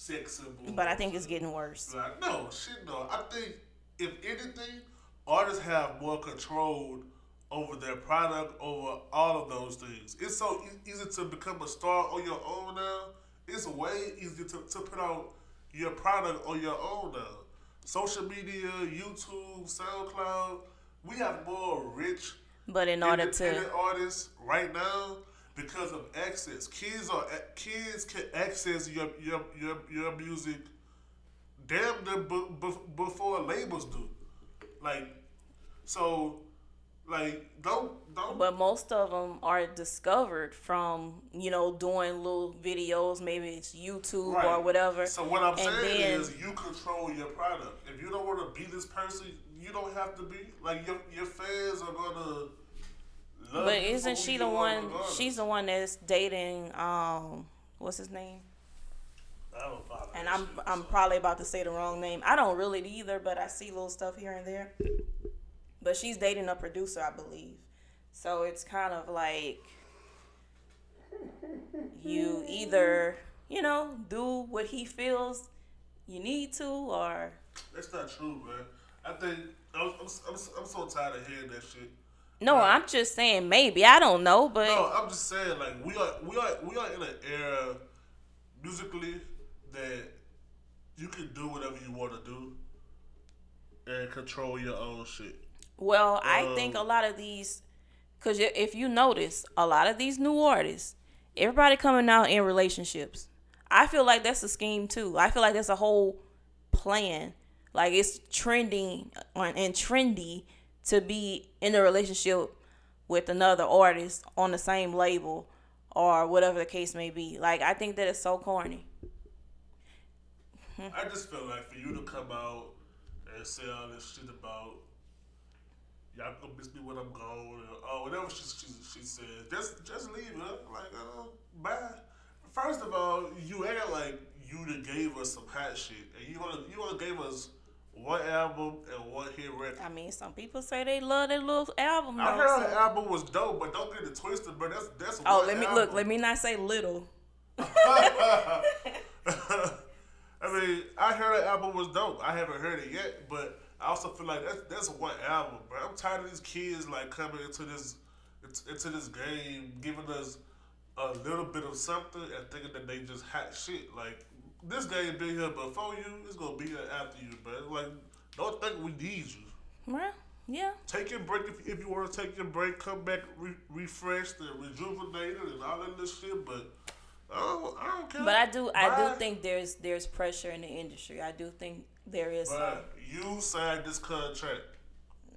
sex symbols. but I think it's getting worse. like no shit. No, I think if anything, artists have more control over their product, over all of those things. It's so easy to become a star on your own now. It's way easier to, to put out your product on your own now. Social media, YouTube, SoundCloud, we have more rich But in order independent to artists right now because of access. Kids are kids can access your your your, your music damn near b- b- before labels do. Like so, like don't don't. But most of them are discovered from you know doing little videos. Maybe it's YouTube Right. or whatever. So what I'm And saying then- is, you control your product. If you don't want to be this person, you don't have to be. Like your your fans are gonna. Love But isn't she the one? She's the one that's dating. Um, what's his name? I don't follow And I'm shit, I'm so. probably about to say the wrong name. I don't really either, but I see little stuff here and there. But she's dating a producer, I believe. So it's kind of like you either, you know, do what he feels you need to or That's not true, man. I think I'm, I'm, I'm, I'm so tired of hearing that shit. No, I'm just saying maybe. I don't know, but No, I'm just saying like we are we are we are in an era musically that you can do whatever you want to do and control your own shit. Well, I um, think a lot of these, because if you notice, a lot of these new artists, everybody coming out in relationships. I feel like that's a scheme too. I feel like that's a whole plan. Like it's trending on and trendy to be in a relationship with another artist on the same label or whatever the case may be. Like I think that it's so corny. (laughs) I just feel like for you to come out and say all this shit about y'all gonna miss me when I'm gone or oh, whatever she, she, she said, just just leave her. Like, uh, bye. First of all, you act like you gave us some hot shit, and you wanna you wanna gave us one album and one hit record. I mean, some people say they love that little album. I heard so- the album was dope, but don't get it twisted. But that's that's Oh, let me album. look. Let me not say little. (laughs) I mean, I heard the album was dope. I haven't heard it yet, but I also feel like that's that's one album, bro. I'm tired of these kids like coming into this into this game, giving us a little bit of something and thinking that they just hot shit. Like this game been here before you, it's gonna be here after you, bro. Like don't think we need you. Well, yeah. Take your break if, if you want to take your break. Come back re- refreshed and rejuvenated and all that this shit. But I don't, I don't care. But I do, I Bye. do think there's there's pressure in the industry. I do think there is. But you signed this contract.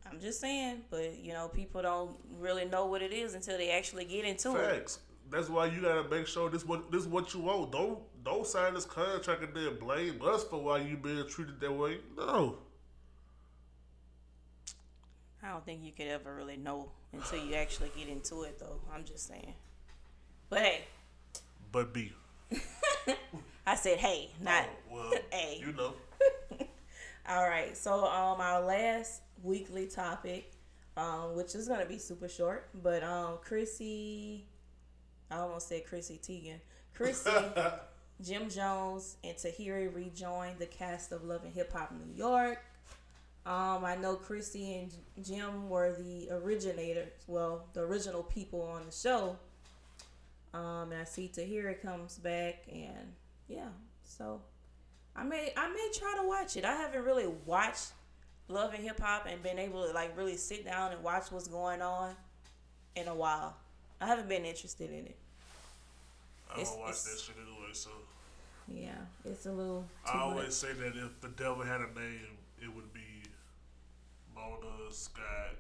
I'm just saying, but you know, people don't really know what it is until they actually get into it. Facts. That's why you gotta make sure this what this what you want. Don't don't sign this contract and then blame us for why you being treated that way. No. I don't think you could ever really know until you actually get into it, though. I'm just saying. But hey, But B. (laughs) I said hey, not Oh, well, (laughs) hey. you know. (laughs) All right. So um, our last weekly topic, um, which is gonna be super short, but um, Chrissy, I almost said Chrissy Teigen, Chrissy, Jim Jones, and Tahiry rejoined the cast of Love and Hip Hop New York. Um, I know Chrissy and Jim were the originators, well, the original people on the show. Um, and I see Tahiry comes back, and yeah, so I may I may try to watch it. I haven't really watched Love and Hip Hop and been able to like really sit down and watch what's going on in a while. I haven't been interested in it. I It's- don't watch that shit anyway, so Yeah, it's a little. Too I always much. say that if the devil had a name, it would be Mona, Scott,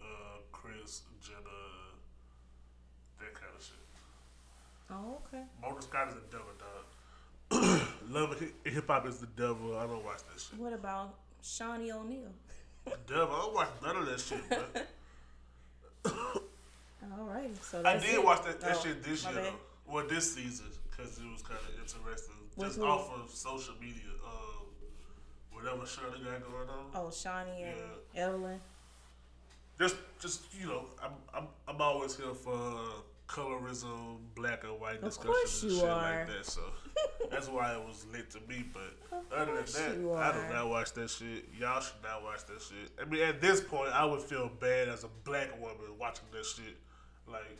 uh, Chris, Jenna, that kind of shit. Oh, okay. Mona Scott is the devil, dog. (coughs) Love and hip hop is the devil. I don't watch that shit. What about Shaunie O'Neal? The (laughs) devil. I don't watch none of that shit, (laughs) bro. Alrighty, so I did it. watch that, that Oh, shit this year, bad. though. Well, this season, because it was kind of interesting. Just who? off of social media. Um, whatever Shirley got going on. Oh, Shaunie and Evelyn. just just you know, I'm I'm I'm always here for colorism, black and white Of discussion and shit are. like that. So (laughs) that's why it was lit to me. But Of other than that, I do not watch that shit. Y'all should not watch that shit. I mean, at this point, I would feel bad as a black woman watching that shit. Like,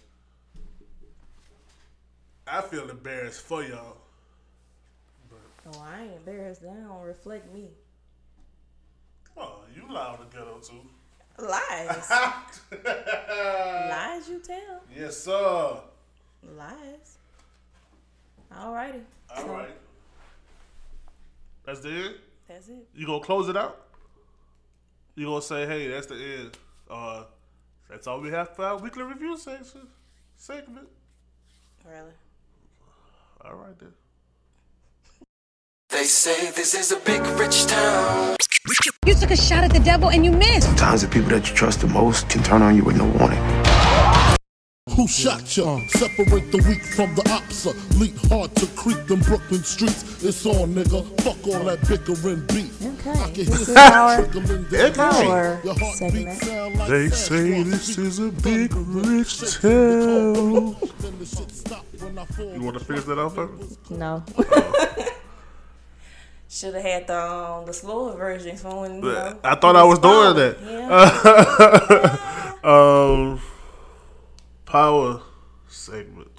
I feel embarrassed for y'all. But Oh, I ain't embarrassed. That don't reflect me. oh, you loud to ghetto too. Lies. (laughs) Lies you tell. yes, sir. Lies. Alrighty. All So. That's the end. That's it. You gonna close it out? You gonna say, "Hey, that's the end"? Uh, that's all we have for our weekly review section segment. Really. All right then. They say this is a big rich town. You took a shot at the devil and you missed. Sometimes the people that you trust the most can turn on you with no warning. Who shot ya? Separate the weak from the ops. Leap hard to creep them Brooklyn streets. It's on, nigga. Fuck all that bickering beef. Okay. I can This is the our power segment. They say this is a big rich Shake town. Then the shit stop when I fall. You want to finish that off? Pepper? No. (laughs) (laughs) Should have had the um, the slower version for when you know, I thought I was doing that. Yeah. (laughs) Um, power segment.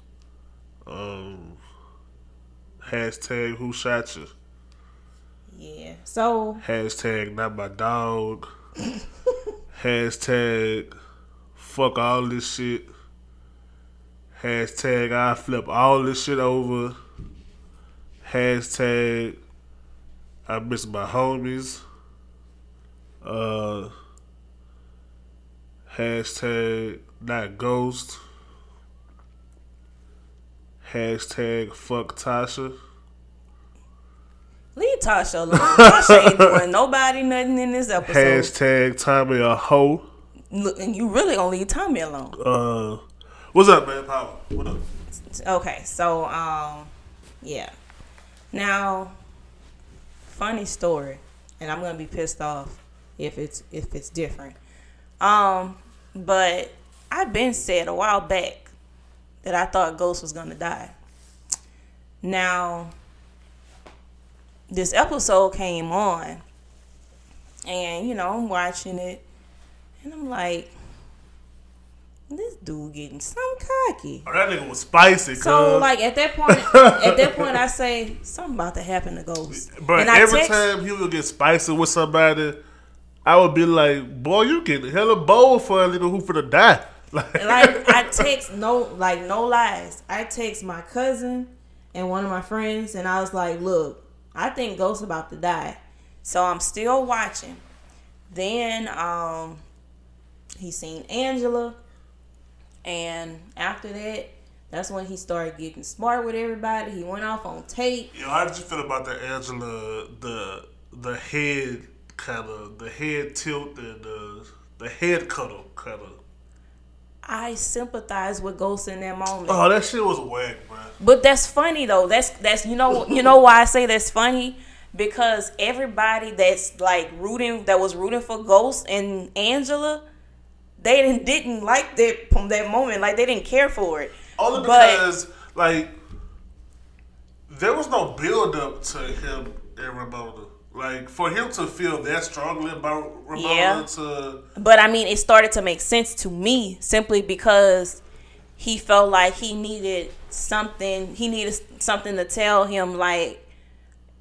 Um, hashtag Who shot you? yeah. So Hashtag Not my dog. (laughs) Hashtag fuck all this shit. Hashtag I flip all this shit over. Hashtag I miss my homies. Uh hashtag not ghost. Hashtag fuck Tasha. Leave Tasha alone. Tasha ain't doing nobody nothing in this episode. Hashtag Tommy a hoe. Look, and you really gonna leave Tommy alone. Uh, what's up, man? Power. What up? Okay, so um, yeah. Now, funny story, and I'm gonna be pissed off if it's if it's different. Um, but I've been said a while back that I thought Ghost was gonna die. Now, this episode came on, and you know I'm watching it, and I'm like, this dude getting some cocky. Oh, that nigga was spicy. So cuz. like at that point, at that point, I say something about to happen to Ghost. But and every text, time he would get spicy with somebody, I would be like, "Boy, you getting hella bold for a nigga who finna die." Like, like (laughs) I text no, like no lies. I text my cousin and one of my friends, and I was like, "Look, I think Ghost about to die." So I'm still watching. Then um, he seen Angela, and after that, that's when he started getting smart with everybody. He went off on tape. Yo, how did you feel about the Angela, the the head kind of, the head tilt and the the head cuddle kind of? I sympathize with Ghost in that moment. Oh, that shit was whack, bro. But that's funny though. That's that's you know you know why I say that's funny because everybody that's like rooting that was rooting for Ghost and Angela, they didn't didn't like that from that moment. Like they didn't care for it. Only But- because like there was no build up to him and Ramona. Like for him to feel that strongly about Ramona Yeah. to But I mean, it started to make sense to me simply because he felt like he needed something. He needed something to tell him like.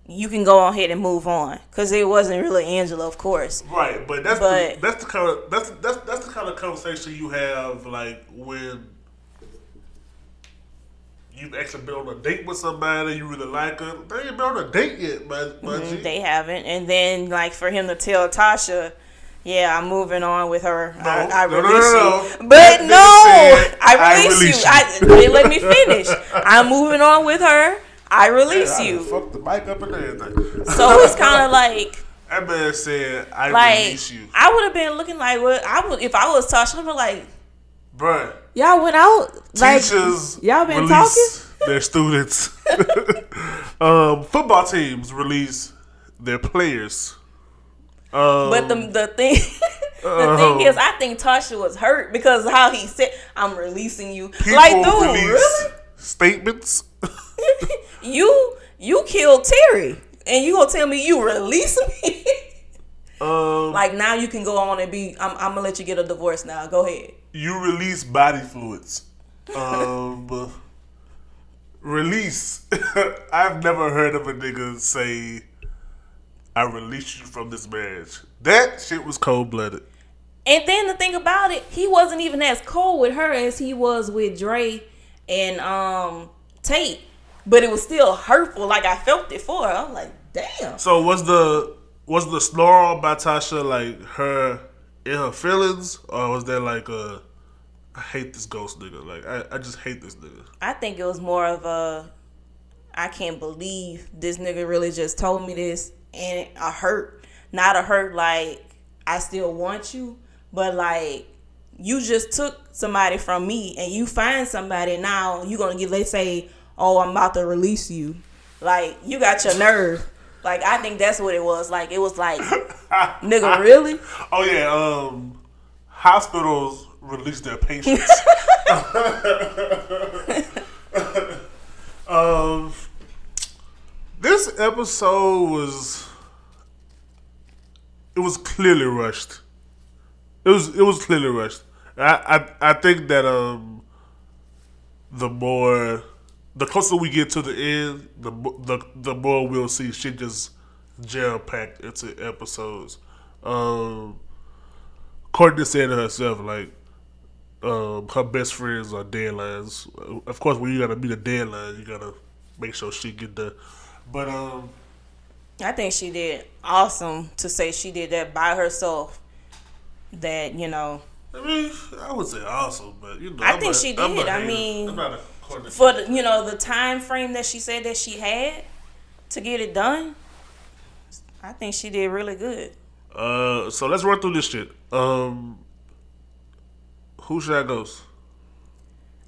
You can go ahead and move on, cause it wasn't really Angela, of course. Right, but that's But- the, that's the kind of that's that's that's the kind of conversation you have like when you've actually been on a date with somebody you really like her. They ain't been on a date yet, but my G. Mm, They haven't. And then, like, for him to tell Tasha, yeah, I'm moving on with her. No, I, I no, release no, you. But nigga no, said, I "I release, release you. (laughs) you." I, they let me finish. (laughs) I'm moving on with her. I release I done you. Fuck the mic up and everything. So it's kind of (laughs) like, that man said, "I like release you, I would have been looking like what I would if I was Tasha. I'd be like, bruh." Y'all went out. Like, Teachers y'all been release their students. (laughs) um, football teams release their players. Um, But the the thing (laughs) the thing is, I think Tasha was hurt because how he said, "I'm releasing you." like, dude, really? statements. (laughs) you you killed Terry, and you gonna tell me you release me? Um, like now you can go on and be. I'm, I'm gonna let you get a divorce now. Go ahead. You release body fluids. Um, release. (laughs) I've never heard of a nigga say, "I release you from this marriage." That shit was cold blooded. And then the thing about it, he wasn't even as cold with her as he was with Dre and um Tate, but it was still hurtful. Like I felt it for her. I'm like, damn. So was the was the snarl by Tasha like her in her feelings, or was there like a I hate this ghost nigga. Like I, I just hate this nigga. I think it was more of a I can't believe this nigga really just told me this and a hurt. Not a hurt like I still want you, but like you just took somebody from me and you find somebody now you gonna get let's say, oh I'm about to release you. Like you got your nerve. Like I think that's what it was. Like it was like (laughs) nigga really? Oh yeah, um, hospitals release their patients. (laughs) (laughs) um, this episode was it was clearly rushed. It was it was clearly rushed. I I, I think that um the more the closer we get to the end, the the the more we'll see shit just jam packed into episodes. Um, Courtney said it herself, like um, her best friends are deadlines. Of course, when you gotta meet a deadline, you gotta make sure she get the. But um, I think she did awesome to say she did that by herself. That you know, I mean, I would say awesome, but you know, I I'm think a- she I'm a did. I mean, I'm not a Courtney for the, you know the time frame that she said that she had to get it done. I think she did really good. Uh, so let's run through this shit. Um, who should I goes?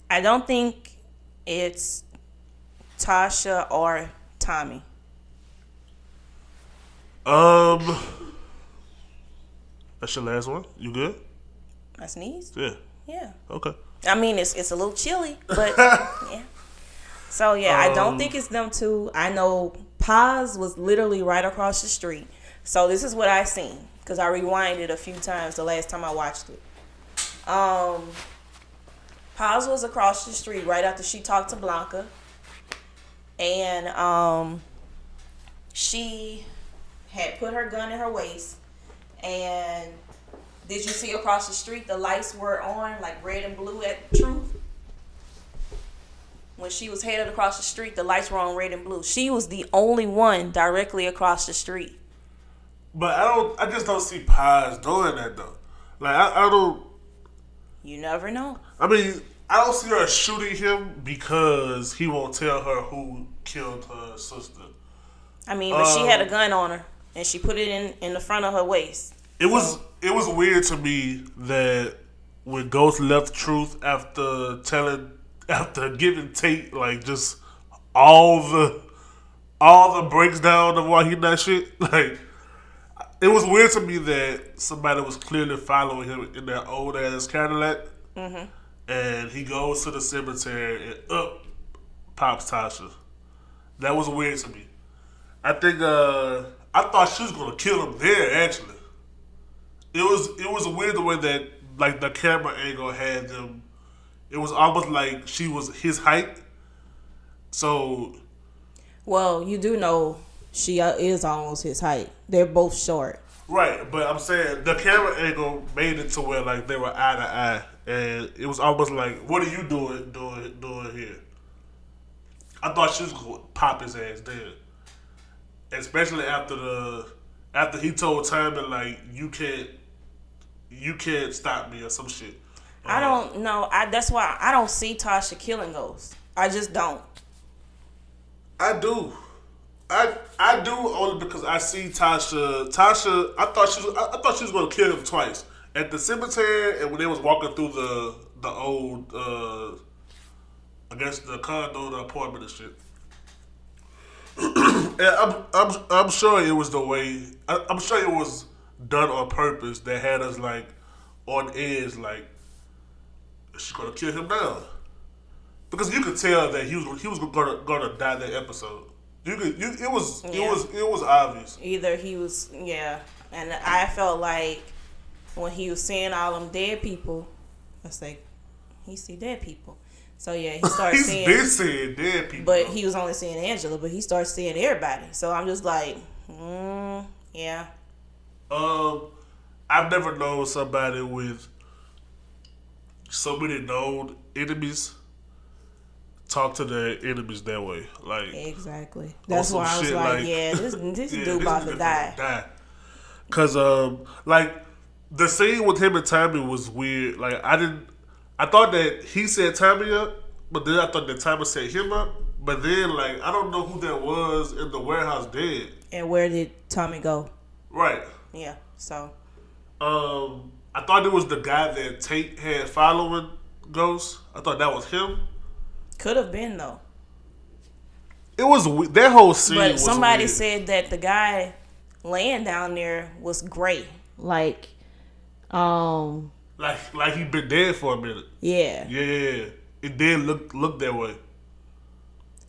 I don't think it's Tasha or Tommy. Um, that's your last one. You good? I sneezed. Yeah. Yeah. Okay. I mean, it's it's a little chilly, but (laughs) yeah. So yeah, I Um, don't think it's them two. I know Paz was literally right across the street. So this is what I seen because I rewinded a few times the last time I watched it. Um, Paz was across the street right after she talked to Blanca, and um, she had put her gun in her waist, and did you see across the street the lights were on like red and blue at Truth? When she was headed across the street, the lights were on red and blue. She was the only one directly across the street. But I don't. I just don't see Paz doing that though. Like I, I don't. You never know. I mean, I don't see her shooting him because he won't tell her who killed her sister. I mean, but she had a Um, gun on her and she put it in in the front of her waist. It was it was weird to me that when Ghost left Truth after telling (laughs) after giving Tate like just all the all the breaks down of why he not shit (laughs) like it was weird to me that somebody was clearly following him in that old ass Cadillac and he goes to the cemetery and up pops Tasha. That was weird to me. I think uh I thought she was gonna kill him there actually. It was it was weird the way that like the camera angle had them. It was almost like she was his height. So Well, you do know she uh, is almost his height. They're both short. right, but I'm saying the camera angle made it to where like they were eye to eye, and it was almost like, "What are you doing doing doing here?" I thought she was gonna pop his ass dead, especially after the after he told Timon like, "You can't, you can't stop me" or some shit. I don't know. I that's why I don't see Tasha killing Ghost. I just don't. I do. I I do only because I see Tasha. Tasha, I thought she was. I, I thought she was gonna kill him twice at the cemetery and when they was walking through the the old. uh I guess the condo, the apartment and shit. (clears throat) and I'm, I'm I'm sure it was the way. I, I'm sure it was done on purpose that had us like on edge, like she's gonna kill him now? Because you could tell that he was he was gonna gonna die that episode. You could you it was it was it was obvious. Either he was yeah, and I felt like when he was seeing all them dead people, I was like, he see dead people. So yeah, he (laughs) started He's seeing. been seeing dead people. But he was only seeing Angela, but he starts seeing everybody. So I'm just like, mm, yeah. Um, I've never known somebody with so many known enemies talk to their enemies that way. Like Exactly. That's why I was like, like- yeah, this (laughs) this yeah, dude about to die. die. Cause um, like the scene with him and Tommy was weird. Like I didn't, I thought that he set Tommy up, but then I thought that Tommy set him up. But then like I don't know who that was in the warehouse dead. And where did Tommy go? Right. Yeah. So Um, I thought it was the guy that Tate had following Ghost. I thought that was him. could have been though. It was that whole scene. But somebody weird. said that the guy laying down there was gray. Like, um, like like he'd been dead for a minute. yeah. Yeah. It did look look that way.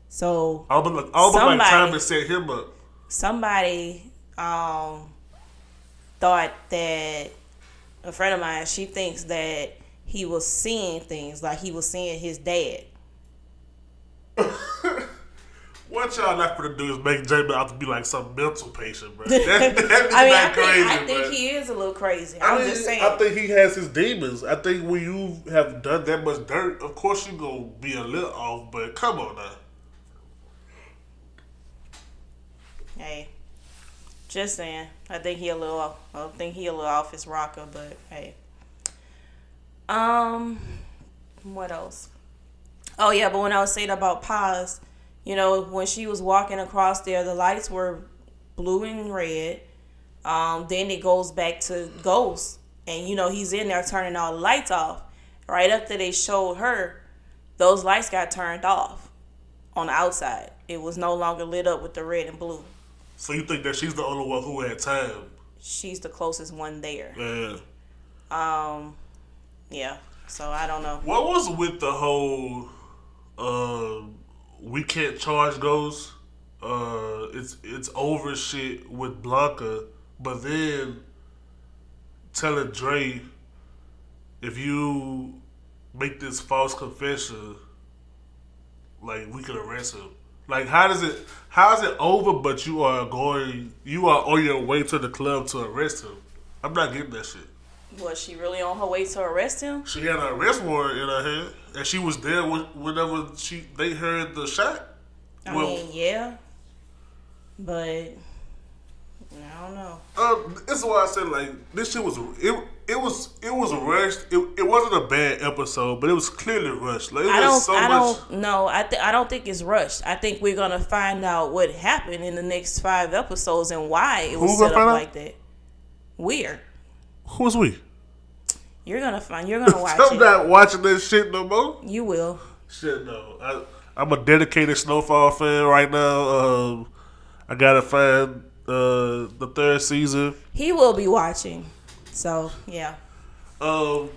So Almost like almost like Somebody- Tommy set him up. somebody um thought that a friend of mine she thinks that he was seeing things like he was seeing his dad (laughs) What y'all not gonna do is make Jamie out to be like some mental patient, bro. (laughs) That, that is I mean, I not think, crazy, I think he is a little crazy. I I'm mean, just saying. I think he has his demons. I think when you have done that much dirt, of course you gonna be a little off. But come on now. hey, just saying. I think he a little. I think he a little off his rocker, but hey. Um, what else? Oh yeah, but when I was saying about Paz, you know, when she was walking across there, the lights were blue and red. Um, then it goes back to Ghost, and you know he's in there turning all the lights off. Right after they showed her, those lights got turned off on the outside. It was no longer lit up with the red and blue. So you think that she's the only one who had time? She's the closest one there. Yeah. Um, yeah. So I don't know. What was with the whole um we can't charge Ghost? Uh it's it's over shit with Blanca, but then telling Dre if you make this false confession, like we could arrest him. Like how does it how is it over but you are going you are on your way to the club to arrest him? I'm not getting that shit. Was she really on her way to arrest him? She had an arrest warrant in her hand, and she was there whenever she they heard the shot. I Well- mean, yeah. But I don't know. Um, this is why I said like this shit was it. It was it was rushed. It, it wasn't a bad episode, but it was clearly rushed. Like it I was don't. so I much. don't know. I th- I don't think it's rushed. I think we're gonna find out what happened in the next five episodes and why it was set up like that. Weird. Who's we? You're gonna find. You're gonna (laughs) watch I'm it. not watching this shit no more. You will. Shit no. I, I'm a dedicated Snowfall fan right now. Um, I gotta find uh, the third season. He will be watching. So yeah. Um,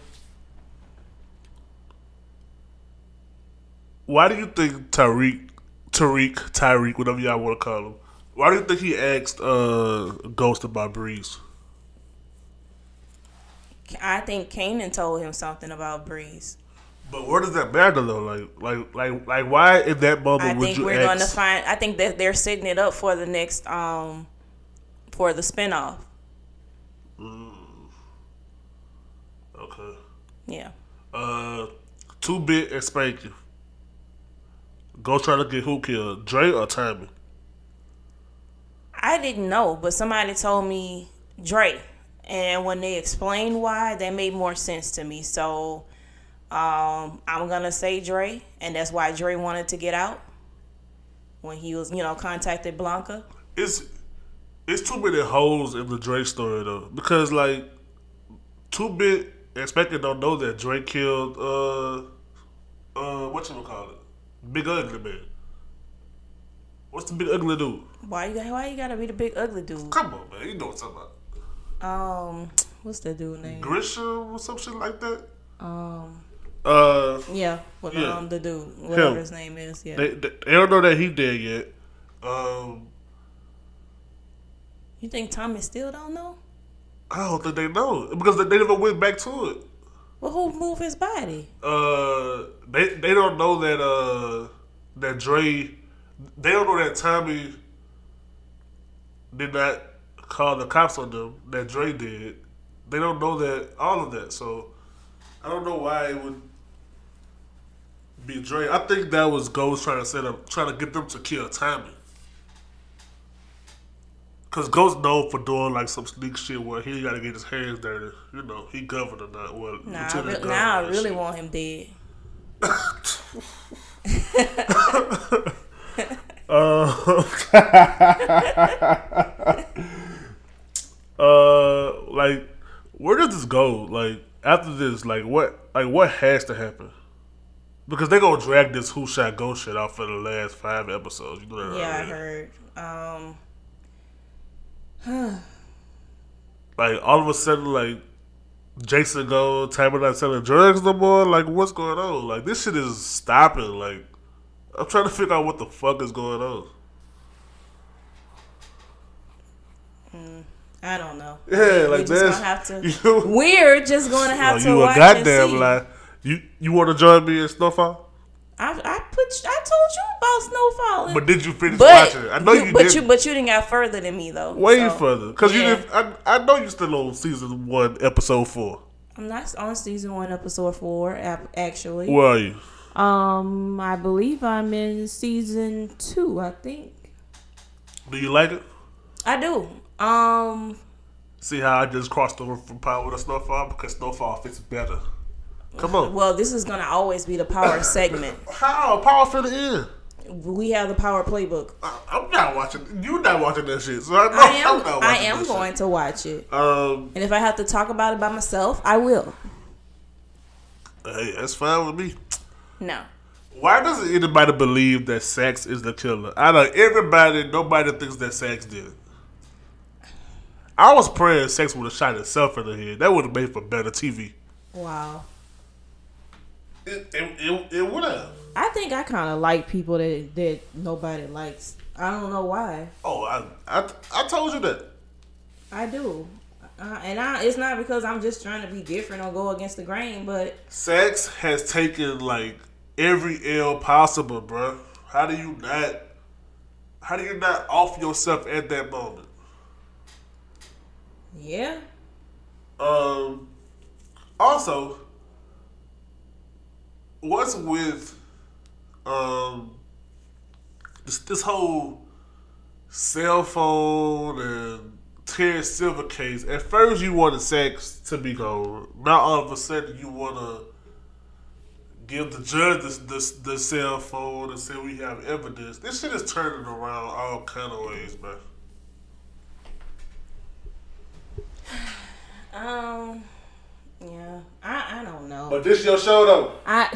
why do you think Tariq, Tariq, Tyreek, whatever y'all want to call him, why do you think he asked uh, Ghost about Breeze? I think Kanan told him something about Breeze. But where does that matter though? Like, like, like, like, why in that moment I would think you we're going to find. I think that they're setting it up for the next um for the spinoff. okay. Yeah. Uh, two bit and spank you. Go try to get who killed, Dre or Tommy? I didn't know, but somebody told me Dre. And when they explained why, that made more sense to me. So um, I'm going to say Dre. And that's why Dre wanted to get out when he was, you know, contacted Blanca. it's it's too many holes in the Drake story though, because like two bit expected don't know that Drake killed uh uh what you call it, Big Ugly Man. What's the big ugly dude? Why you, why you got to be the big ugly dude? Come on, man, you know what I'm talking about. Um, what's the dude name? Grisham or some shit like that. Um, Uh, yeah, with Yeah. um the dude, whatever Him. his name is. Yeah. they, they they don't know that he dead yet. Um, you think Thomas still don't know? I don't think they know because they, they never went back to it. Well, who moved his body? uh they they don't know that uh that Dre they don't know that Tommy did not call the cops on them that Dre did. They don't know that all of that. So I don't know why it would be Dre. I think that was Ghost trying to set up trying to get them to kill Tommy. Cause Ghost known for doing like some sneak shit where he got to get his hands dirty. You know, he governor not well. Nah, I re- now I really shit. want him dead. (laughs) Uh, like, where does this go? Like after this, like what, like what has to happen? Because they're gonna drag this who shot ghost shit out for the last five episodes. You know that Yeah, I heard. Um, (sighs) Like all of a sudden, like Jason go, Tammy not selling drugs no more. Like what's going on? Like this shit is stopping. Like I'm trying to figure out what the fuck is going on. Mm, I don't know. Yeah, we like just that's gonna have to. (laughs) you. We're just gonna oh, have Oh, to you a goddamn lie. You you want to join me in Snowfall? I I put I told you about snow falling. But did you finish But watching it? I know you, but did. you but you didn't got further than me though. Way so, further, because you didn't. I, I know you still on season one, episode four. I'm not on season one, episode four. Actually, Where are you? um, I believe I'm in season two. I think Do you like it? I do. Um, See how I just crossed over from Power to Snowfall because Snowfall fits better. Come on. well, this is gonna always be the power (coughs) segment. How Power fit it in? We have the power playbook. I, I'm not watching. You're not watching that shit, so I know I am am. watching I am going to watch it, Um, and if I have to talk about it by myself, I will. hey, that's fine with me. No. Why doesn't anybody believe that Saxe is the killer? Out of everybody, nobody thinks that Saxe did it. I was praying Saxe would have shot himself in the head. That would have made for better TV. Wow. It, it, it, it would have. I think I kind of like people that that nobody likes. I don't know why. Oh, I, I, I told you that. I do. Uh, and I, it's not because I'm just trying to be different or go against the grain, but Saxe has taken like every L possible, bro. How do you not? How do you not off yourself at that moment? yeah. Um. Also, what's with um this, this whole cell phone and Terry Silver case? At first, you wanted Saxe to be gone. Now, all of a sudden, you want to give the judge the, the cell phone and say we have evidence. This shit is turning around all kind of ways, man. (sighs) Um. Yeah. I I don't know. But this your show though. I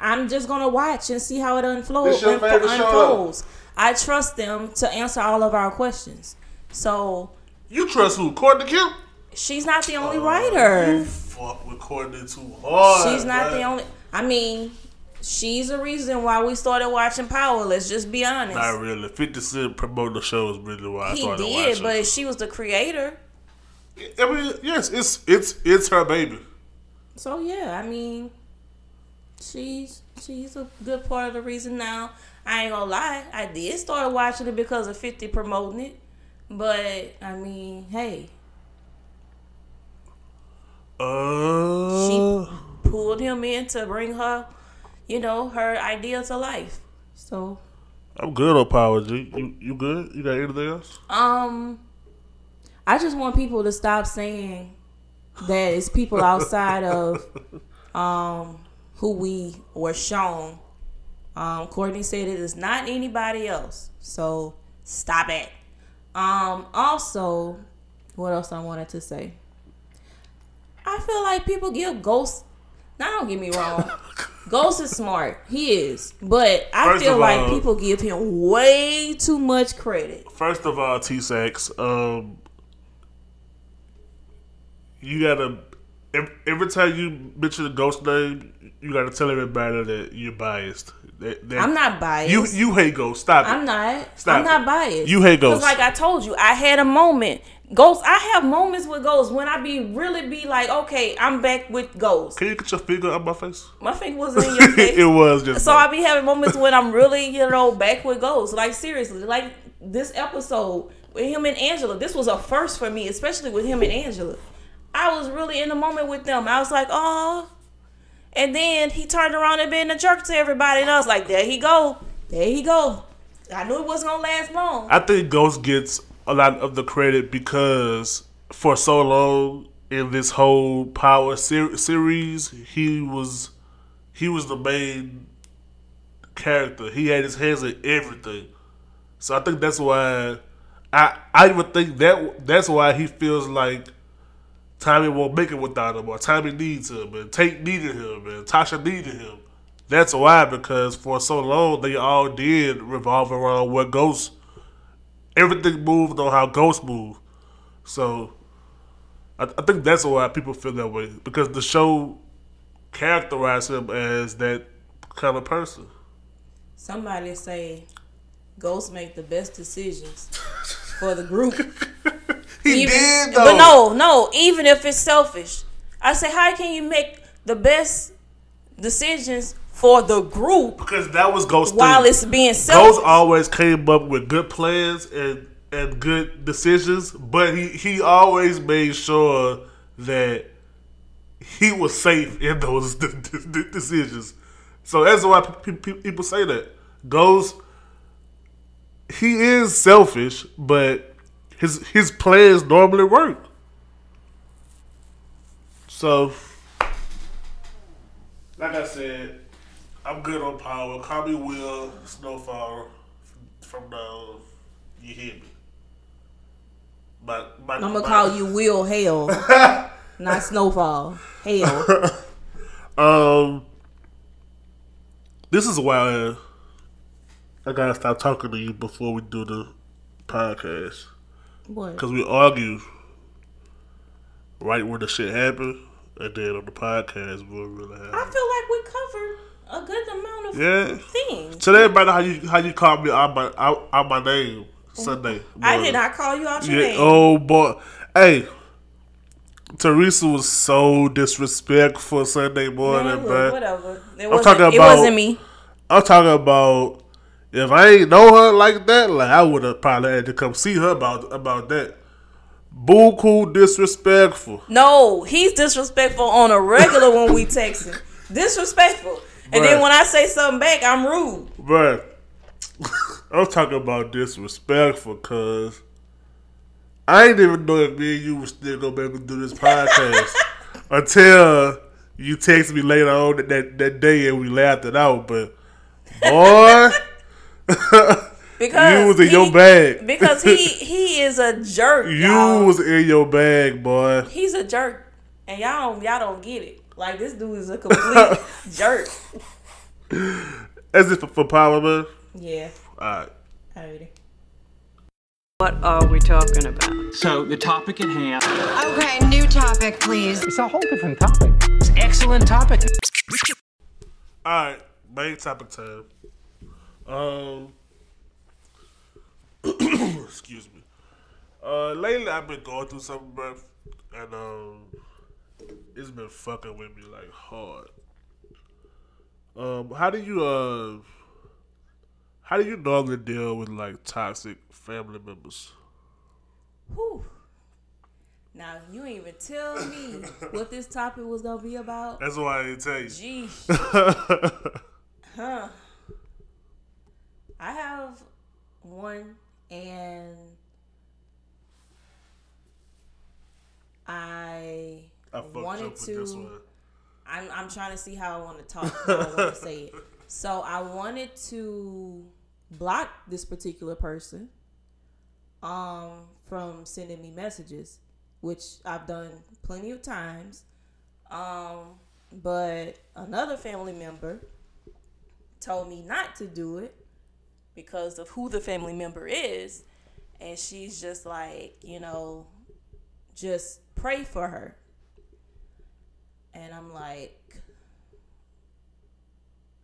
I'm just gonna watch and see how it unfolds. This your favorite show, unfolds. I trust them to answer all of our questions. So You trust who? Courtney Kemp? she's not the only oh, You writer. fuck with Courtney too hard. She's not the only. I mean, she's the reason why we started watching Power. Let's just be honest. Not really. Fifty Cent promoting the show is really why I he started did, watching. but she was the creator. I mean, yes, it's it's it's her baby. So yeah, I mean, she's she's a good part of the reason now. I ain't gonna lie, I did start watching it because of Fifty promoting it, but I mean, hey, Uh, she pulled him in to bring her, you know, her idea to life. So, I'm good on Power G. You you good? You got anything else? um, I just want people to stop saying that it's people outside of um who we were shown. Um, Courtney said it is not anybody else. So stop it. Um, also, what else I wanted to say? I feel like people give Ghost. Now, don't get me wrong. (laughs) Ghost is smart. He is. But I First feel like all- people give him way too much credit. First of all, T Sax, um, you gotta ev- every time you mention a ghost name, you gotta tell everybody that you're biased. That, that I'm not biased. You you hate ghosts. Stop it. I'm not. Stop I'm not it. biased. You hate ghosts. like I told you, I had a moment. Ghosts. I have moments with ghosts when I be really be like, okay, I'm back with ghosts. Can you get your finger up my face? My finger wasn't in (laughs) your face. it was just. So I be having moments when I'm really, you know, back with ghosts. Like seriously, like this episode with him and Angela. This was a first for me, especially with him and Angela. I was really in the moment with them. I was like, oh. And then he turned around and been a jerk to everybody, and I was like, there he go, there he go. I knew it wasn't gonna last long. I think Ghost gets a lot of the credit because for so long in this whole Power ser- series, he was he was the main character. He had his hands in everything, so I think that's why I I even think that that's why he feels like Tommy won't make it without him, or Tommy needs him, and Tate needed him, and Tasha needed him. That's why because for so long they all did revolve around what Ghost everything moved on how Ghost moved. So I, I think that's why people feel that way because the show characterized him as that kind of person. Somebody say, ghosts make the best decisions for the group. (laughs) He even, did though. But no, no, even if it's selfish. I say, how can you make the best decisions for the group because that was Ghost. while thing. it's being selfish, Ghost always came up with good plans and and good decisions, but he he always made sure that he was safe in those (laughs) de- de- decisions. So that's why pe- pe- people say that Ghost. He is selfish, but his his plans normally work. So, like I said, I'm good on power. Call me Will Snowfall from now. You hear me? But, but I'm gonna call you Will Hell, (laughs) not Snowfall. Hell. (laughs) Um, this is why I gotta stop talking to you before we do the podcast What? because we argue right where the shit happened, and then on the podcast we really I feel like we covered a good amount of Yeah. things. Tell everybody how you how you called me out my out, out my name Sunday. I did not call you out your Yeah. name. Oh boy. Hey. Teresa was so disrespectful Sunday morning, Man, look, whatever. It I'm talking it about- wasn't me. I'm talking about if I ain't know her like that, like I would have probably had to come see her about about that. Buku disrespectful. No, he's disrespectful on a regular when we texting. (laughs) Disrespectful. And then when I say something back, I'm rude. Bruh. (laughs) I'm talking about disrespectful cause I ain't even know if me and you were still gonna be able to do this podcast (laughs) until you text me later on that, that, that day and we laughed it out. But boy, Because (laughs) you was in he- your bag. (laughs) Because he he is a jerk. (laughs) you y'all. was in your bag, boy. He's a jerk, and y'all don't y'all don't get it. Like this dude is a complete jerk. As if for power, man. Yeah, Alright. I. What are we talking about? So the topic at hand. Okay, new topic, please. It's a whole different topic. It's an excellent topic. Alright, main topic time. Um (clears throat) excuse me. Uh lately I've been going through something, bro, and um it's been fucking with me like hard. Um how do you uh how do you normally deal with like toxic family members? Whew. Now you ain't even tell me (laughs) what this topic was gonna be about. That's why I didn't tell you. Gee, (laughs) huh? I have one, and I, I wanted up with this to. I'm I'm trying to see how I want to talk, how I want to say it. (laughs) So I wanted to block this particular person um from sending me messages, which I've done plenty of times. Um but another family member told me not to do it because of who the family member is and she's just like, you know, just pray for her. And I'm like,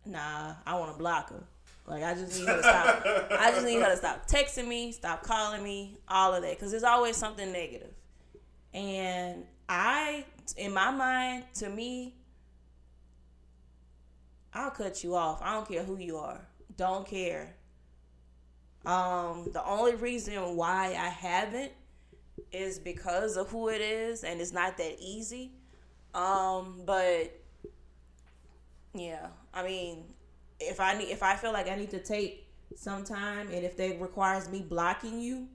nah, I want to block her. Like I just need her to stop. I just need her to stop texting me, stop calling me, all of that, because there's always something negative. And I, in my mind, to me, I'll cut you off. I don't care who you are. Don't care. Um, the only reason why I haven't is because of who it is, and it's not that easy. Um, but yeah, I mean, if I need, if I feel like I need to take some time, and if that requires me blocking you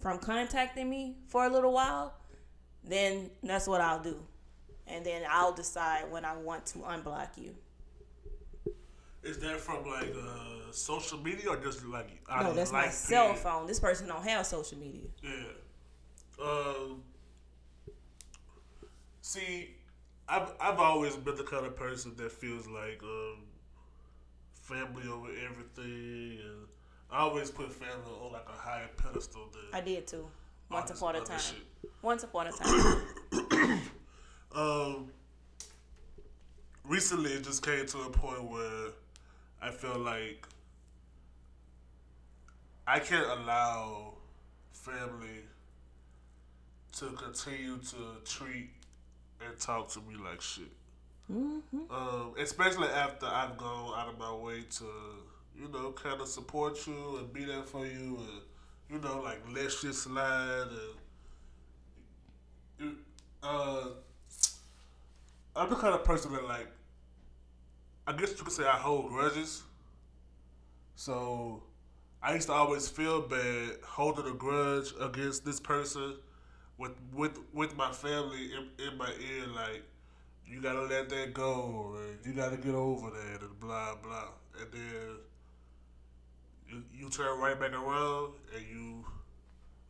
from contacting me for a little while, then that's what I'll do, and then I'll decide when I want to unblock you. Is that from like uh, social media or just like out No, that's my life cell phone. This person don't have social media. Yeah. Um. See, I've I've always been the kind of person that feels like um, family over everything, and I always put family on like a higher pedestal than I did too. Once upon a time. Once upon a time. Um, recently, it just came to a point where I feel like I can't allow family to continue to treat and talk to me like shit. Um, especially after I've gone out of my way to, you know, kind of support you and be there for you, and you know, like let shit slide and. Uh, I'm the kind of person that like. I guess you could say I hold grudges. So, I used to always feel bad holding a grudge against this person, with with with my family in, in my ear, like you gotta let that go, and you gotta get over that, and blah blah, and then you, you turn right back around and you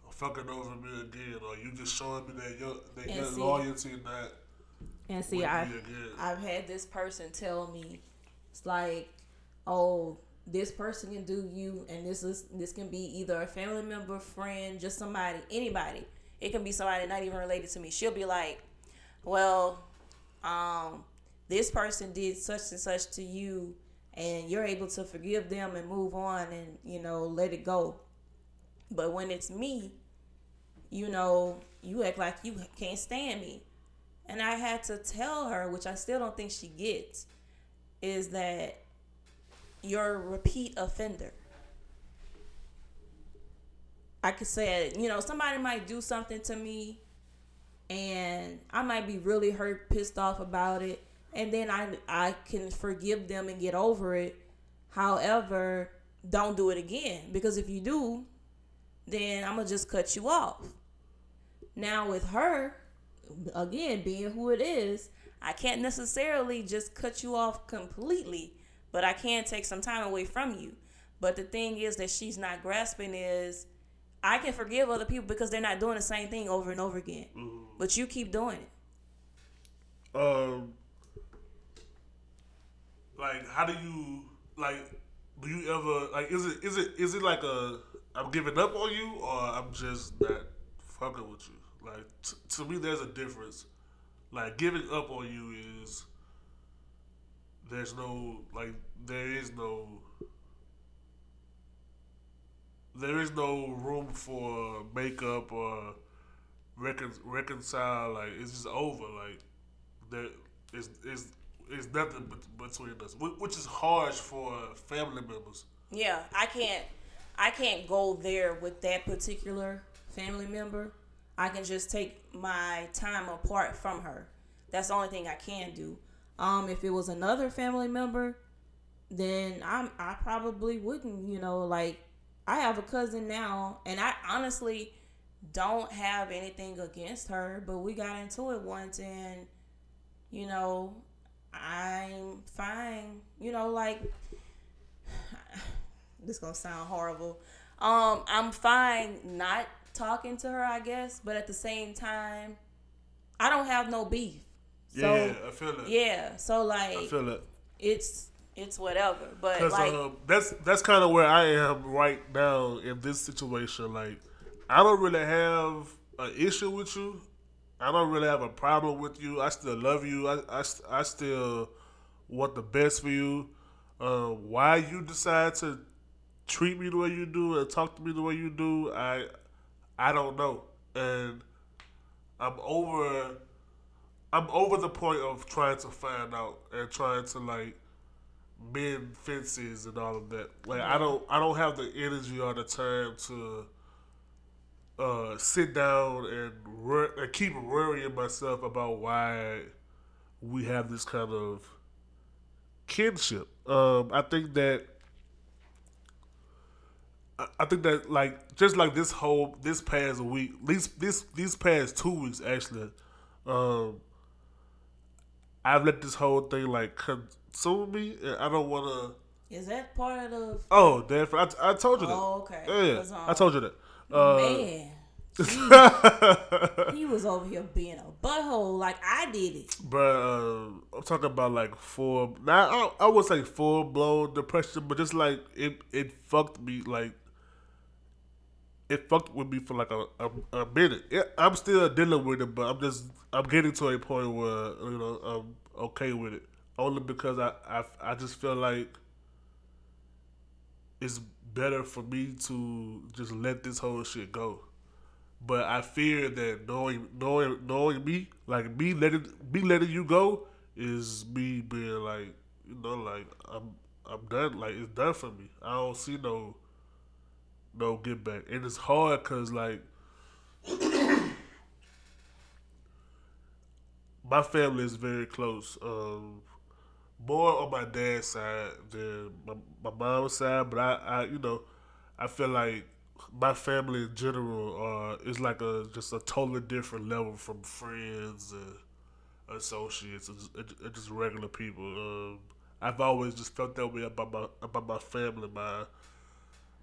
are fucking over me again, or you just showing me that your that And your see- loyalty not And see, I again. I've had this person tell me, it's like, oh, this person can do you, and this is this can be either a family member, friend, just somebody, anybody. It can be somebody not even related to me. She'll be like, well, um, this person did such and such to you, and you're able to forgive them and move on, and you know let it go. But when it's me, you know, you act like you can't stand me. And I had to tell her, which I still don't think she gets, is that you're a repeat offender. I could say, you know, somebody might do something to me and I might be really hurt, pissed off about it, and then I I can forgive them and get over it. However, don't do it again because if you do, then I'm gonna just cut you off. Now with her, again being who it is, I can't necessarily just cut you off completely, but I can take some time away from you. But the thing is that she's not grasping is I can forgive other people because they're not doing the same thing over and over again. But you keep doing it. Um, like, how do you like? Do you ever like? Is it is it is it like a I'm giving up on you, or I'm just not fucking with you? Like, t- to me, there's a difference. Like, giving up on you is there's no like there is no there is no room for makeup or recon- reconcile. Like it's just over. Like there is is is nothing bet- between us, which is harsh for family members. Yeah, I can't I can't go there with that particular family member. I can just take my time apart from her. That's the only thing I can do. Um if it was another family member, then I'm I probably wouldn't, you know, like I have a cousin now and I honestly don't have anything against her, but we got into it once and you know, I'm fine. You know, like (sighs) this gonna sound horrible. Um, I'm fine not talking to her, I guess, but at the same time, I don't have no beef. So yeah, I feel it. yeah, so like I feel it. it's it's whatever. But like um, that's that's kind of where I am right now in this situation. Like, I don't really have an issue with you. I don't really have a problem with you. I still love you. I I, I still want the best for you. Um, why you decide to treat me the way you do and talk to me the way you do, I I don't know. And I'm over I'm over the point of trying to find out and trying to like mend fences and all of that. Like I don't I don't have the energy or the time to uh, sit down and, wor- and keep worrying myself about why we have this kind of kinship. Um, I think that I- think that like just like this whole this past week, these this these past two weeks actually, um, I've let this whole thing like consume me, and I don't want to. is that part of Oh, definitely. I, I told you that. Oh, okay. Yeah, um, I told you that. Uh, man? (laughs) He was over here being a butthole like I did it. But uh, I'm talking about like full. Now I, I would say full blown depression, but just like it, it fucked me. Like it fucked with me for like a a, a minute. Yeah, I'm still dealing with it, but I'm just I'm getting to a point where you know I'm okay with it. Only because I I, I just feel like it's better for me to just let this whole shit go. But I fear that knowing knowing knowing me, like me letting me letting you go, is me being like, you know, like I'm I'm done. Like it's done for me. I don't see no no get back, and it's hard because like (coughs) my family is very close. Um, more on my dad's side than my, my mom's side, but I, I, you know, I feel like my family in general uh, is like a just a totally different level from friends and associates and just, and just regular people. Um, I've always just felt that way about my about my family, my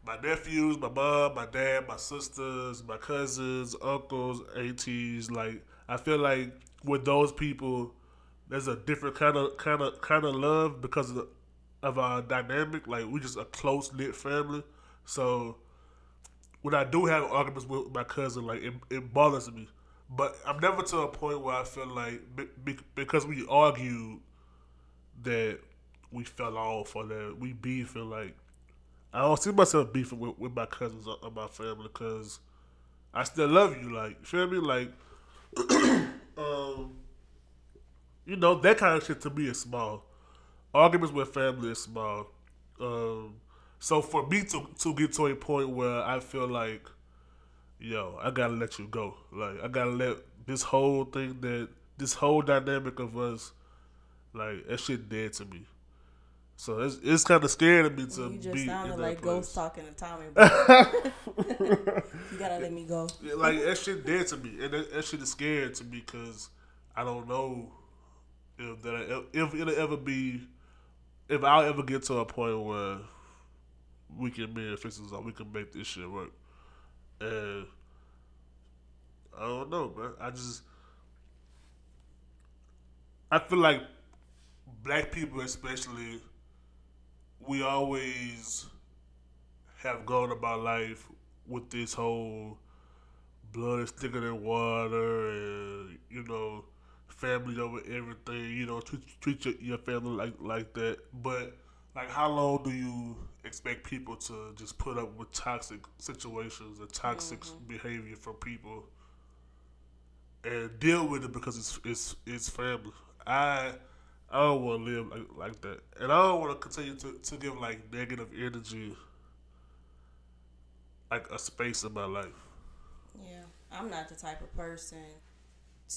my nephews, my mom, my dad, my sisters, my cousins, uncles, aunties. Like I feel like with those people, there's a different kind of kind of kind of love because of, the, of our dynamic. Like we just a close knit family. So when I do have arguments with my cousin, like it, it bothers me. But I'm never to a point where I feel like be, be, because we argued that we fell off or that we beefing. Like I don't see myself beefing with, with my cousins or, or my family because I still love you. Like feel me? Like (clears throat) um, you know that kind of shit to me is small. Arguments with family is small. Um, so for me to to get to a point where I feel like, yo, I gotta let you go. Like I gotta let this whole thing that this whole dynamic of us, like that shit dead to me. So it's it's kind of scary to me to You just be in sounded that like place. Ghost talking to Tommy. (laughs) But you gotta let me go. Yeah, like that shit dead to me, and that, that shit is scary to me because I don't know if that if it'll ever be if I'll ever get to a point where we can be and fix this up, we can make this shit work, and I don't know, man. I just I feel like black people, especially, we always have gone about life with this whole blood is thicker than water and you know family over everything you know treat, treat your, your family like like that. But like how long do you expect people to just put up with toxic situations and toxic mm-hmm. behavior from people and deal with it because it's it's it's family? I i don't want to live like, like that and i don't want to continue to, to give like negative energy like a space in my life Yeah, I'm not the type of person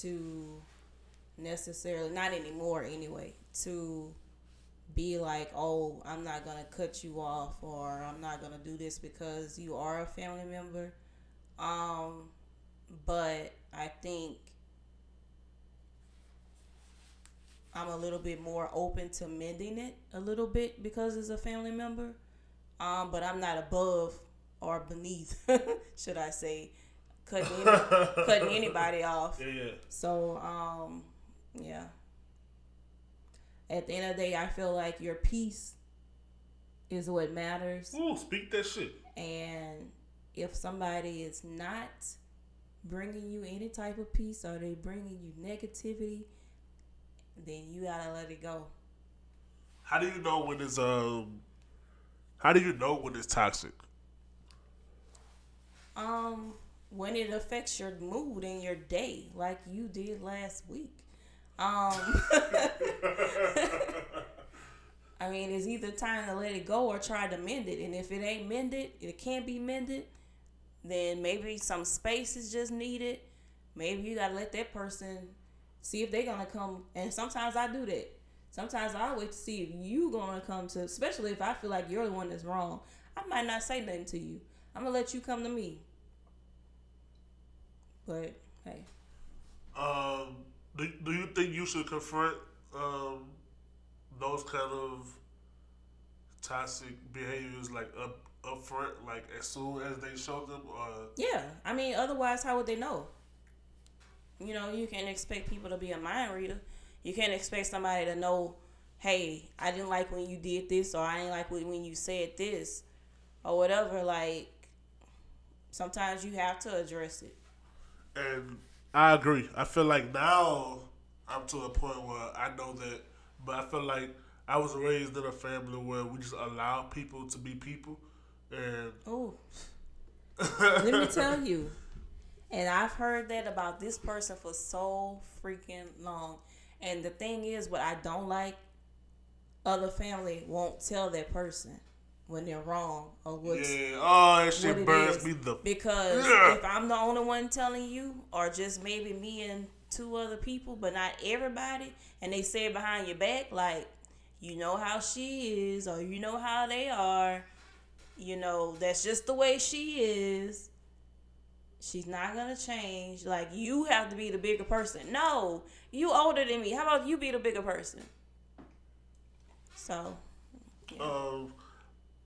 to necessarily, not anymore anyway, to be like, oh, I'm not gonna cut you off or I'm not gonna do this because you are a family member. Um, but I think I'm a little bit more open to mending it a little bit because it's a family member. Um, but I'm not above or beneath, (laughs) should I say, cutting any, (laughs) cutting anybody off. yeah yeah So, um, yeah. At the end of the day, I feel like your peace is what matters. Ooh, speak that shit And if somebody is not bringing you any type of peace or they bringing you negativity, then you gotta let it go. how do you know when it's um how do you know when it's toxic Um, when it affects your mood and your day, like you did last week. Um, (laughs) I mean, it's either time to let it go or try to mend it. And if it ain't mended, it can't be mended, then maybe some space is just needed. Maybe you gotta let that person see if they're gonna come. And sometimes I do that. Sometimes I wait to see if you gonna come to, especially if I feel like you're the one that's wrong. I might not say nothing to you. I'm gonna let you come to me. But hey, um do, do you think you should confront um those kind of toxic behaviors like up up front like as soon as they show them or yeah. I mean, otherwise, how would they know? You know, you can't expect people to be a mind reader. You can't expect somebody to know, hey, I didn't like when you did this, or I didn't like when you said this, or whatever. Like, sometimes you have to address it. And I agree. I feel like now I'm to a point where I know that, but I feel like I was raised in a family where we just allow people to be people, and Oh, (laughs) let me tell you. And I've heard that about this person for so freaking long. And the thing is, what I don't like, other family won't tell that person when they're wrong or what's Yeah. Oh, that shit it burns me the. because Yeah. if I'm the only one telling you, or just maybe me and two other people, but not everybody, and they say it behind your back, like you know how she is, or you know how they are, you know that's just the way she is. She's not gonna change. Like you have to be the bigger person. No, you older than me. How about you be the bigger person? So Um,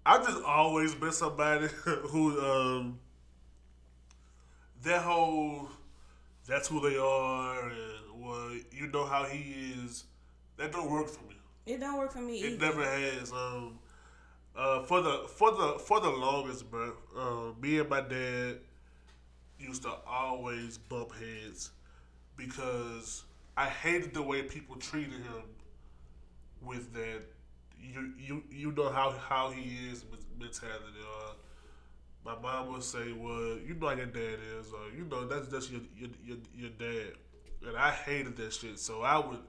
I just always been somebody (laughs) who um, that whole that's who they are and well you know how he is. That don't work for me. it don't work for me. It either. never has. Um, uh, for the for the for the longest, bro. Uh, me and my dad used to always bump heads because I hated the way people treated him with that. You you you know how how he is mentality. Uh, my mom would say, "Well, you know how your dad is, or you know that's that's your your your, your dad," and I hated that shit. So I would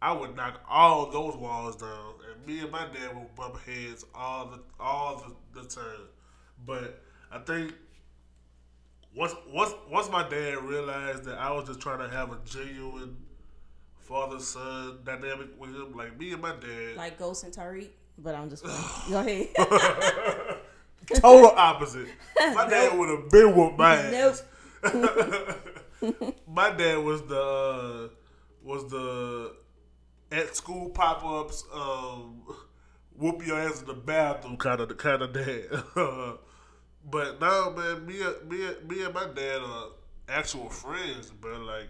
I would knock all those walls down, and me and my dad would bump heads all the all the, the time. But I think once once once my dad realized that I was just trying to have a genuine father son dynamic with him, like me and my dad, like Ghost and Tariq. But I'm just (laughs) go ahead. (laughs) total opposite. My dad (laughs) would have been whooped my ass. nope. my dad was the uh, was the at school pop ups, um, whoop your ass in the bathroom kind of the kind of dad. But now, man, me and- me me and my dad are actual friends, bro. Like.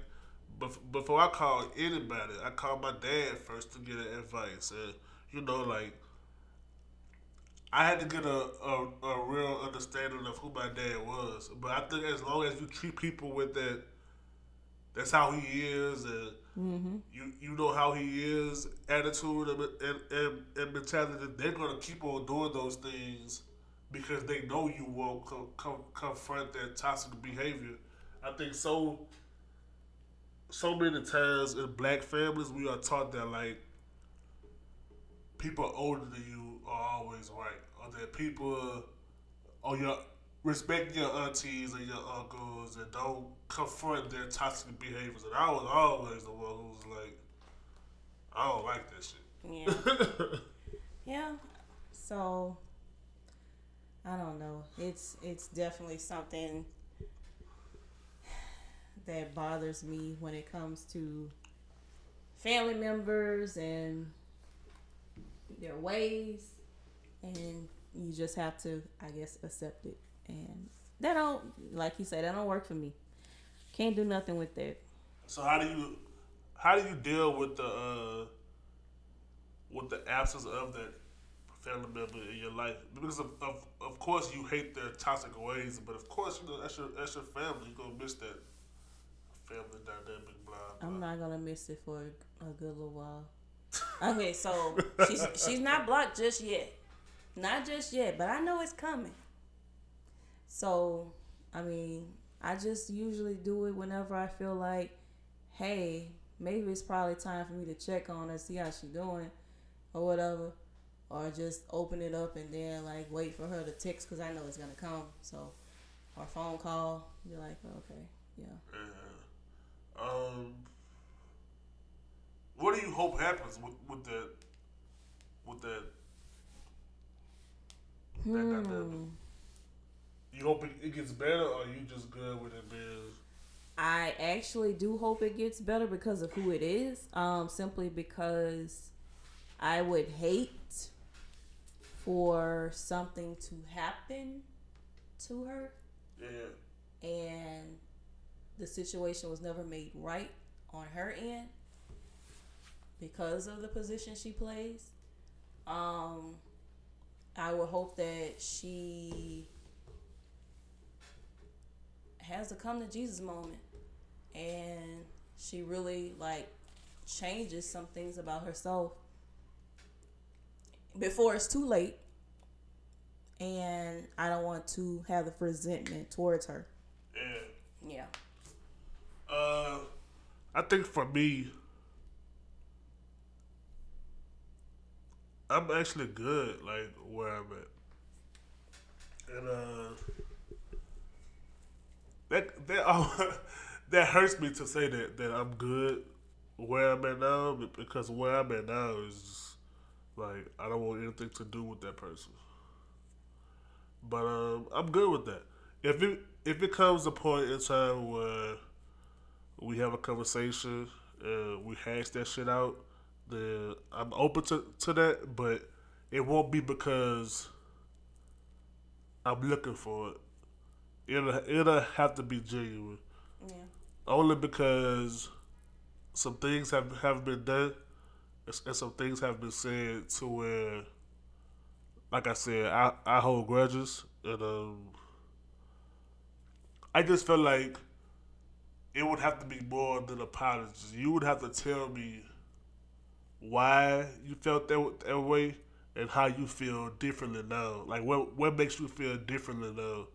bef- Before I call anybody, I call my dad first to get advice, and you know, like I had to get a, a, a real understanding of who my dad was. But I think as long as you treat people with that, that's how he is, and mm-hmm. you you know how he is, attitude and, and, and, and mentality, they're gonna keep on doing those things because they know you won't co- co- confront that toxic behavior. I think so. So many times in black families, we are taught that like people older than you are always right, or that people, or your respect your aunties and your uncles, and don't confront their toxic behaviors. And I was always the one who was like, I don't like that shit. Yeah. (laughs) yeah. So I don't know. It's it's definitely something that bothers me when it comes to family members and their ways and you just have to I guess accept it and that don't like you said that don't work for me. Can't do nothing with that. So how do you how do you deal with the uh, with the absence of that family member in your life? Because of, of of course you hate their toxic ways, but of course you know that's your that's your family. You gonna miss that family dynamic. Blah blah. I'm not gonna miss it for a, good little while. Okay, so she's she's not blocked just yet, not just yet, but I know it's coming. So, I mean, I just usually do it whenever I feel like, hey, maybe it's probably time for me to check on her, see how she doing, or whatever, or just open it up and then like wait for her to text because I know it's gonna come. So, or phone call, be like, okay, yeah. Yeah. Um, what do you hope happens with with that with that that dynamic? You hope it, it gets better, or you just good with it being? I actually do hope it gets better because of who it is. Um, simply because I would hate for something to happen to her Yeah. and the situation was never made right on her end because of the position she plays. Um, I would hope that she has a come to Jesus moment and she really like changes some things about herself before it's too late and I don't want to have the resentment towards her. Yeah. Yeah. Uh, I think for me, I'm actually good, like where I'm at, and uh, that that (laughs) oh, that hurts me to say that that I'm good where I'm at now because where I'm at now is just, like I don't want anything to do with that person. But um, I'm good with that. If it if it comes a point in time where we have a conversation, uh, we hash that shit out, then I'm open to, to that. But it won't be because I'm looking for it. It'll it'll have to be genuine. Yeah. Only because some things have have been done, and some things have been said to where, like I said, I I hold grudges, and um, I just felt like it would have to be more than apologies. You would have to tell me why you felt that, that way and how you feel differently now. Like what what makes you feel differently now.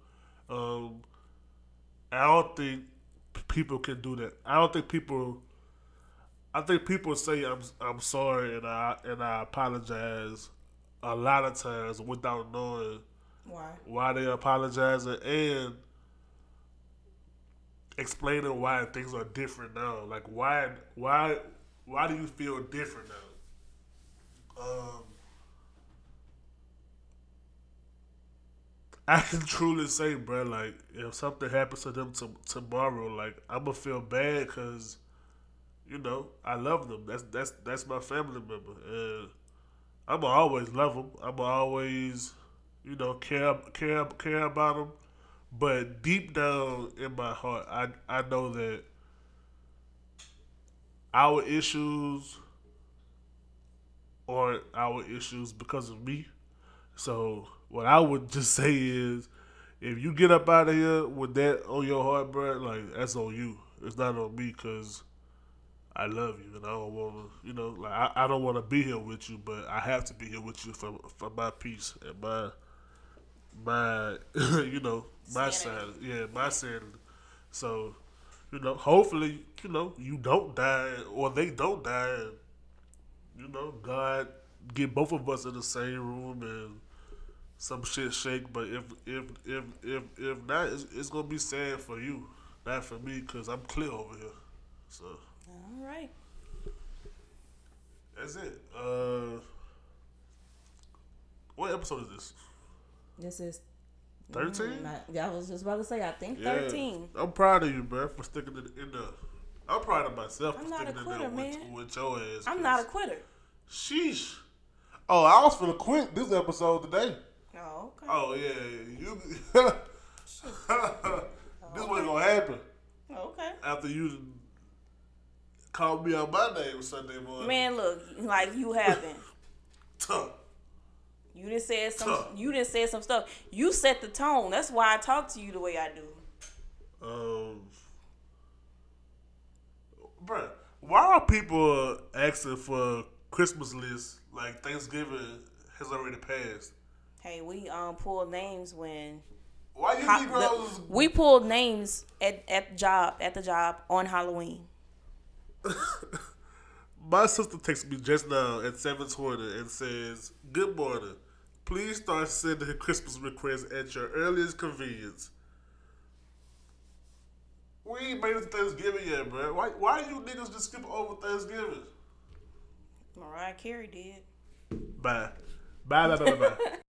Um, I don't think people can do that. I don't think people. I think people say I'm I'm sorry and I and I apologize a lot of times without knowing Why? why they apologizing and explaining why things are different now. Like why why why do you feel different now? Um I can (laughs) truly say, bro, like if something happens to them to, tomorrow, like I'm gonna feel bad because, you know, I love them. That's that's that's my family member, and I'm gonna always love them. I'm gonna always, you know, care care care about them. But deep down in my heart, I I know that our issues aren't our issues because of me. So what I would (laughs) just say is, if you get up out of here with that on your heart, bro, like that's on you. It's not on me because I love you and I don't want to, you know, like I, I don't want to be here with you, but I have to be here with you for for my peace and my my (laughs) you know my Sanity. side, yeah, my sanity. So, you know, hopefully, you know, you don't die or they don't die. And, you know, God get both of us in the same room and some shit shake. But if if if if if not, it's, it's gonna be sad for you, not for me, cause I'm clear over here. So All right. that's it. Uh, what episode is this? This is. Thirteen. Mm, I, I was just about to say. I think Yeah. thirteen. I'm proud of you, bro, for sticking to the end of. I'm proud of myself I'm for not a sticking in there quitter, with, man. with your ass. I'm not a quitter. Sheesh. Oh, I was finna quit this episode today. Oh, okay. Oh yeah, you. (laughs) (laughs) this wasn't gonna happen Okay. after you called me on my name Sunday morning. Man, look, like you haven't. (laughs) Tuh. You didn't say some. Tough. You didn't say some stuff. You set the tone. That's why I talk to you the way I do. Um, bruh, why are people asking for Christmas lists like Thanksgiving has already passed? Hey, we um pulled names when Why you Negroes? the- we pulled names at at job at the job on Halloween. (laughs) My sister texted me just now at seven twenty and says, "Good morning. Please start sending her Christmas requests at your earliest convenience." We ain't made it to Thanksgiving yet, bro. Why? Why you niggas just skip over Thanksgiving? Mariah Carey did. Bye. Bye. Bye. Bye. Bye. bye. (laughs)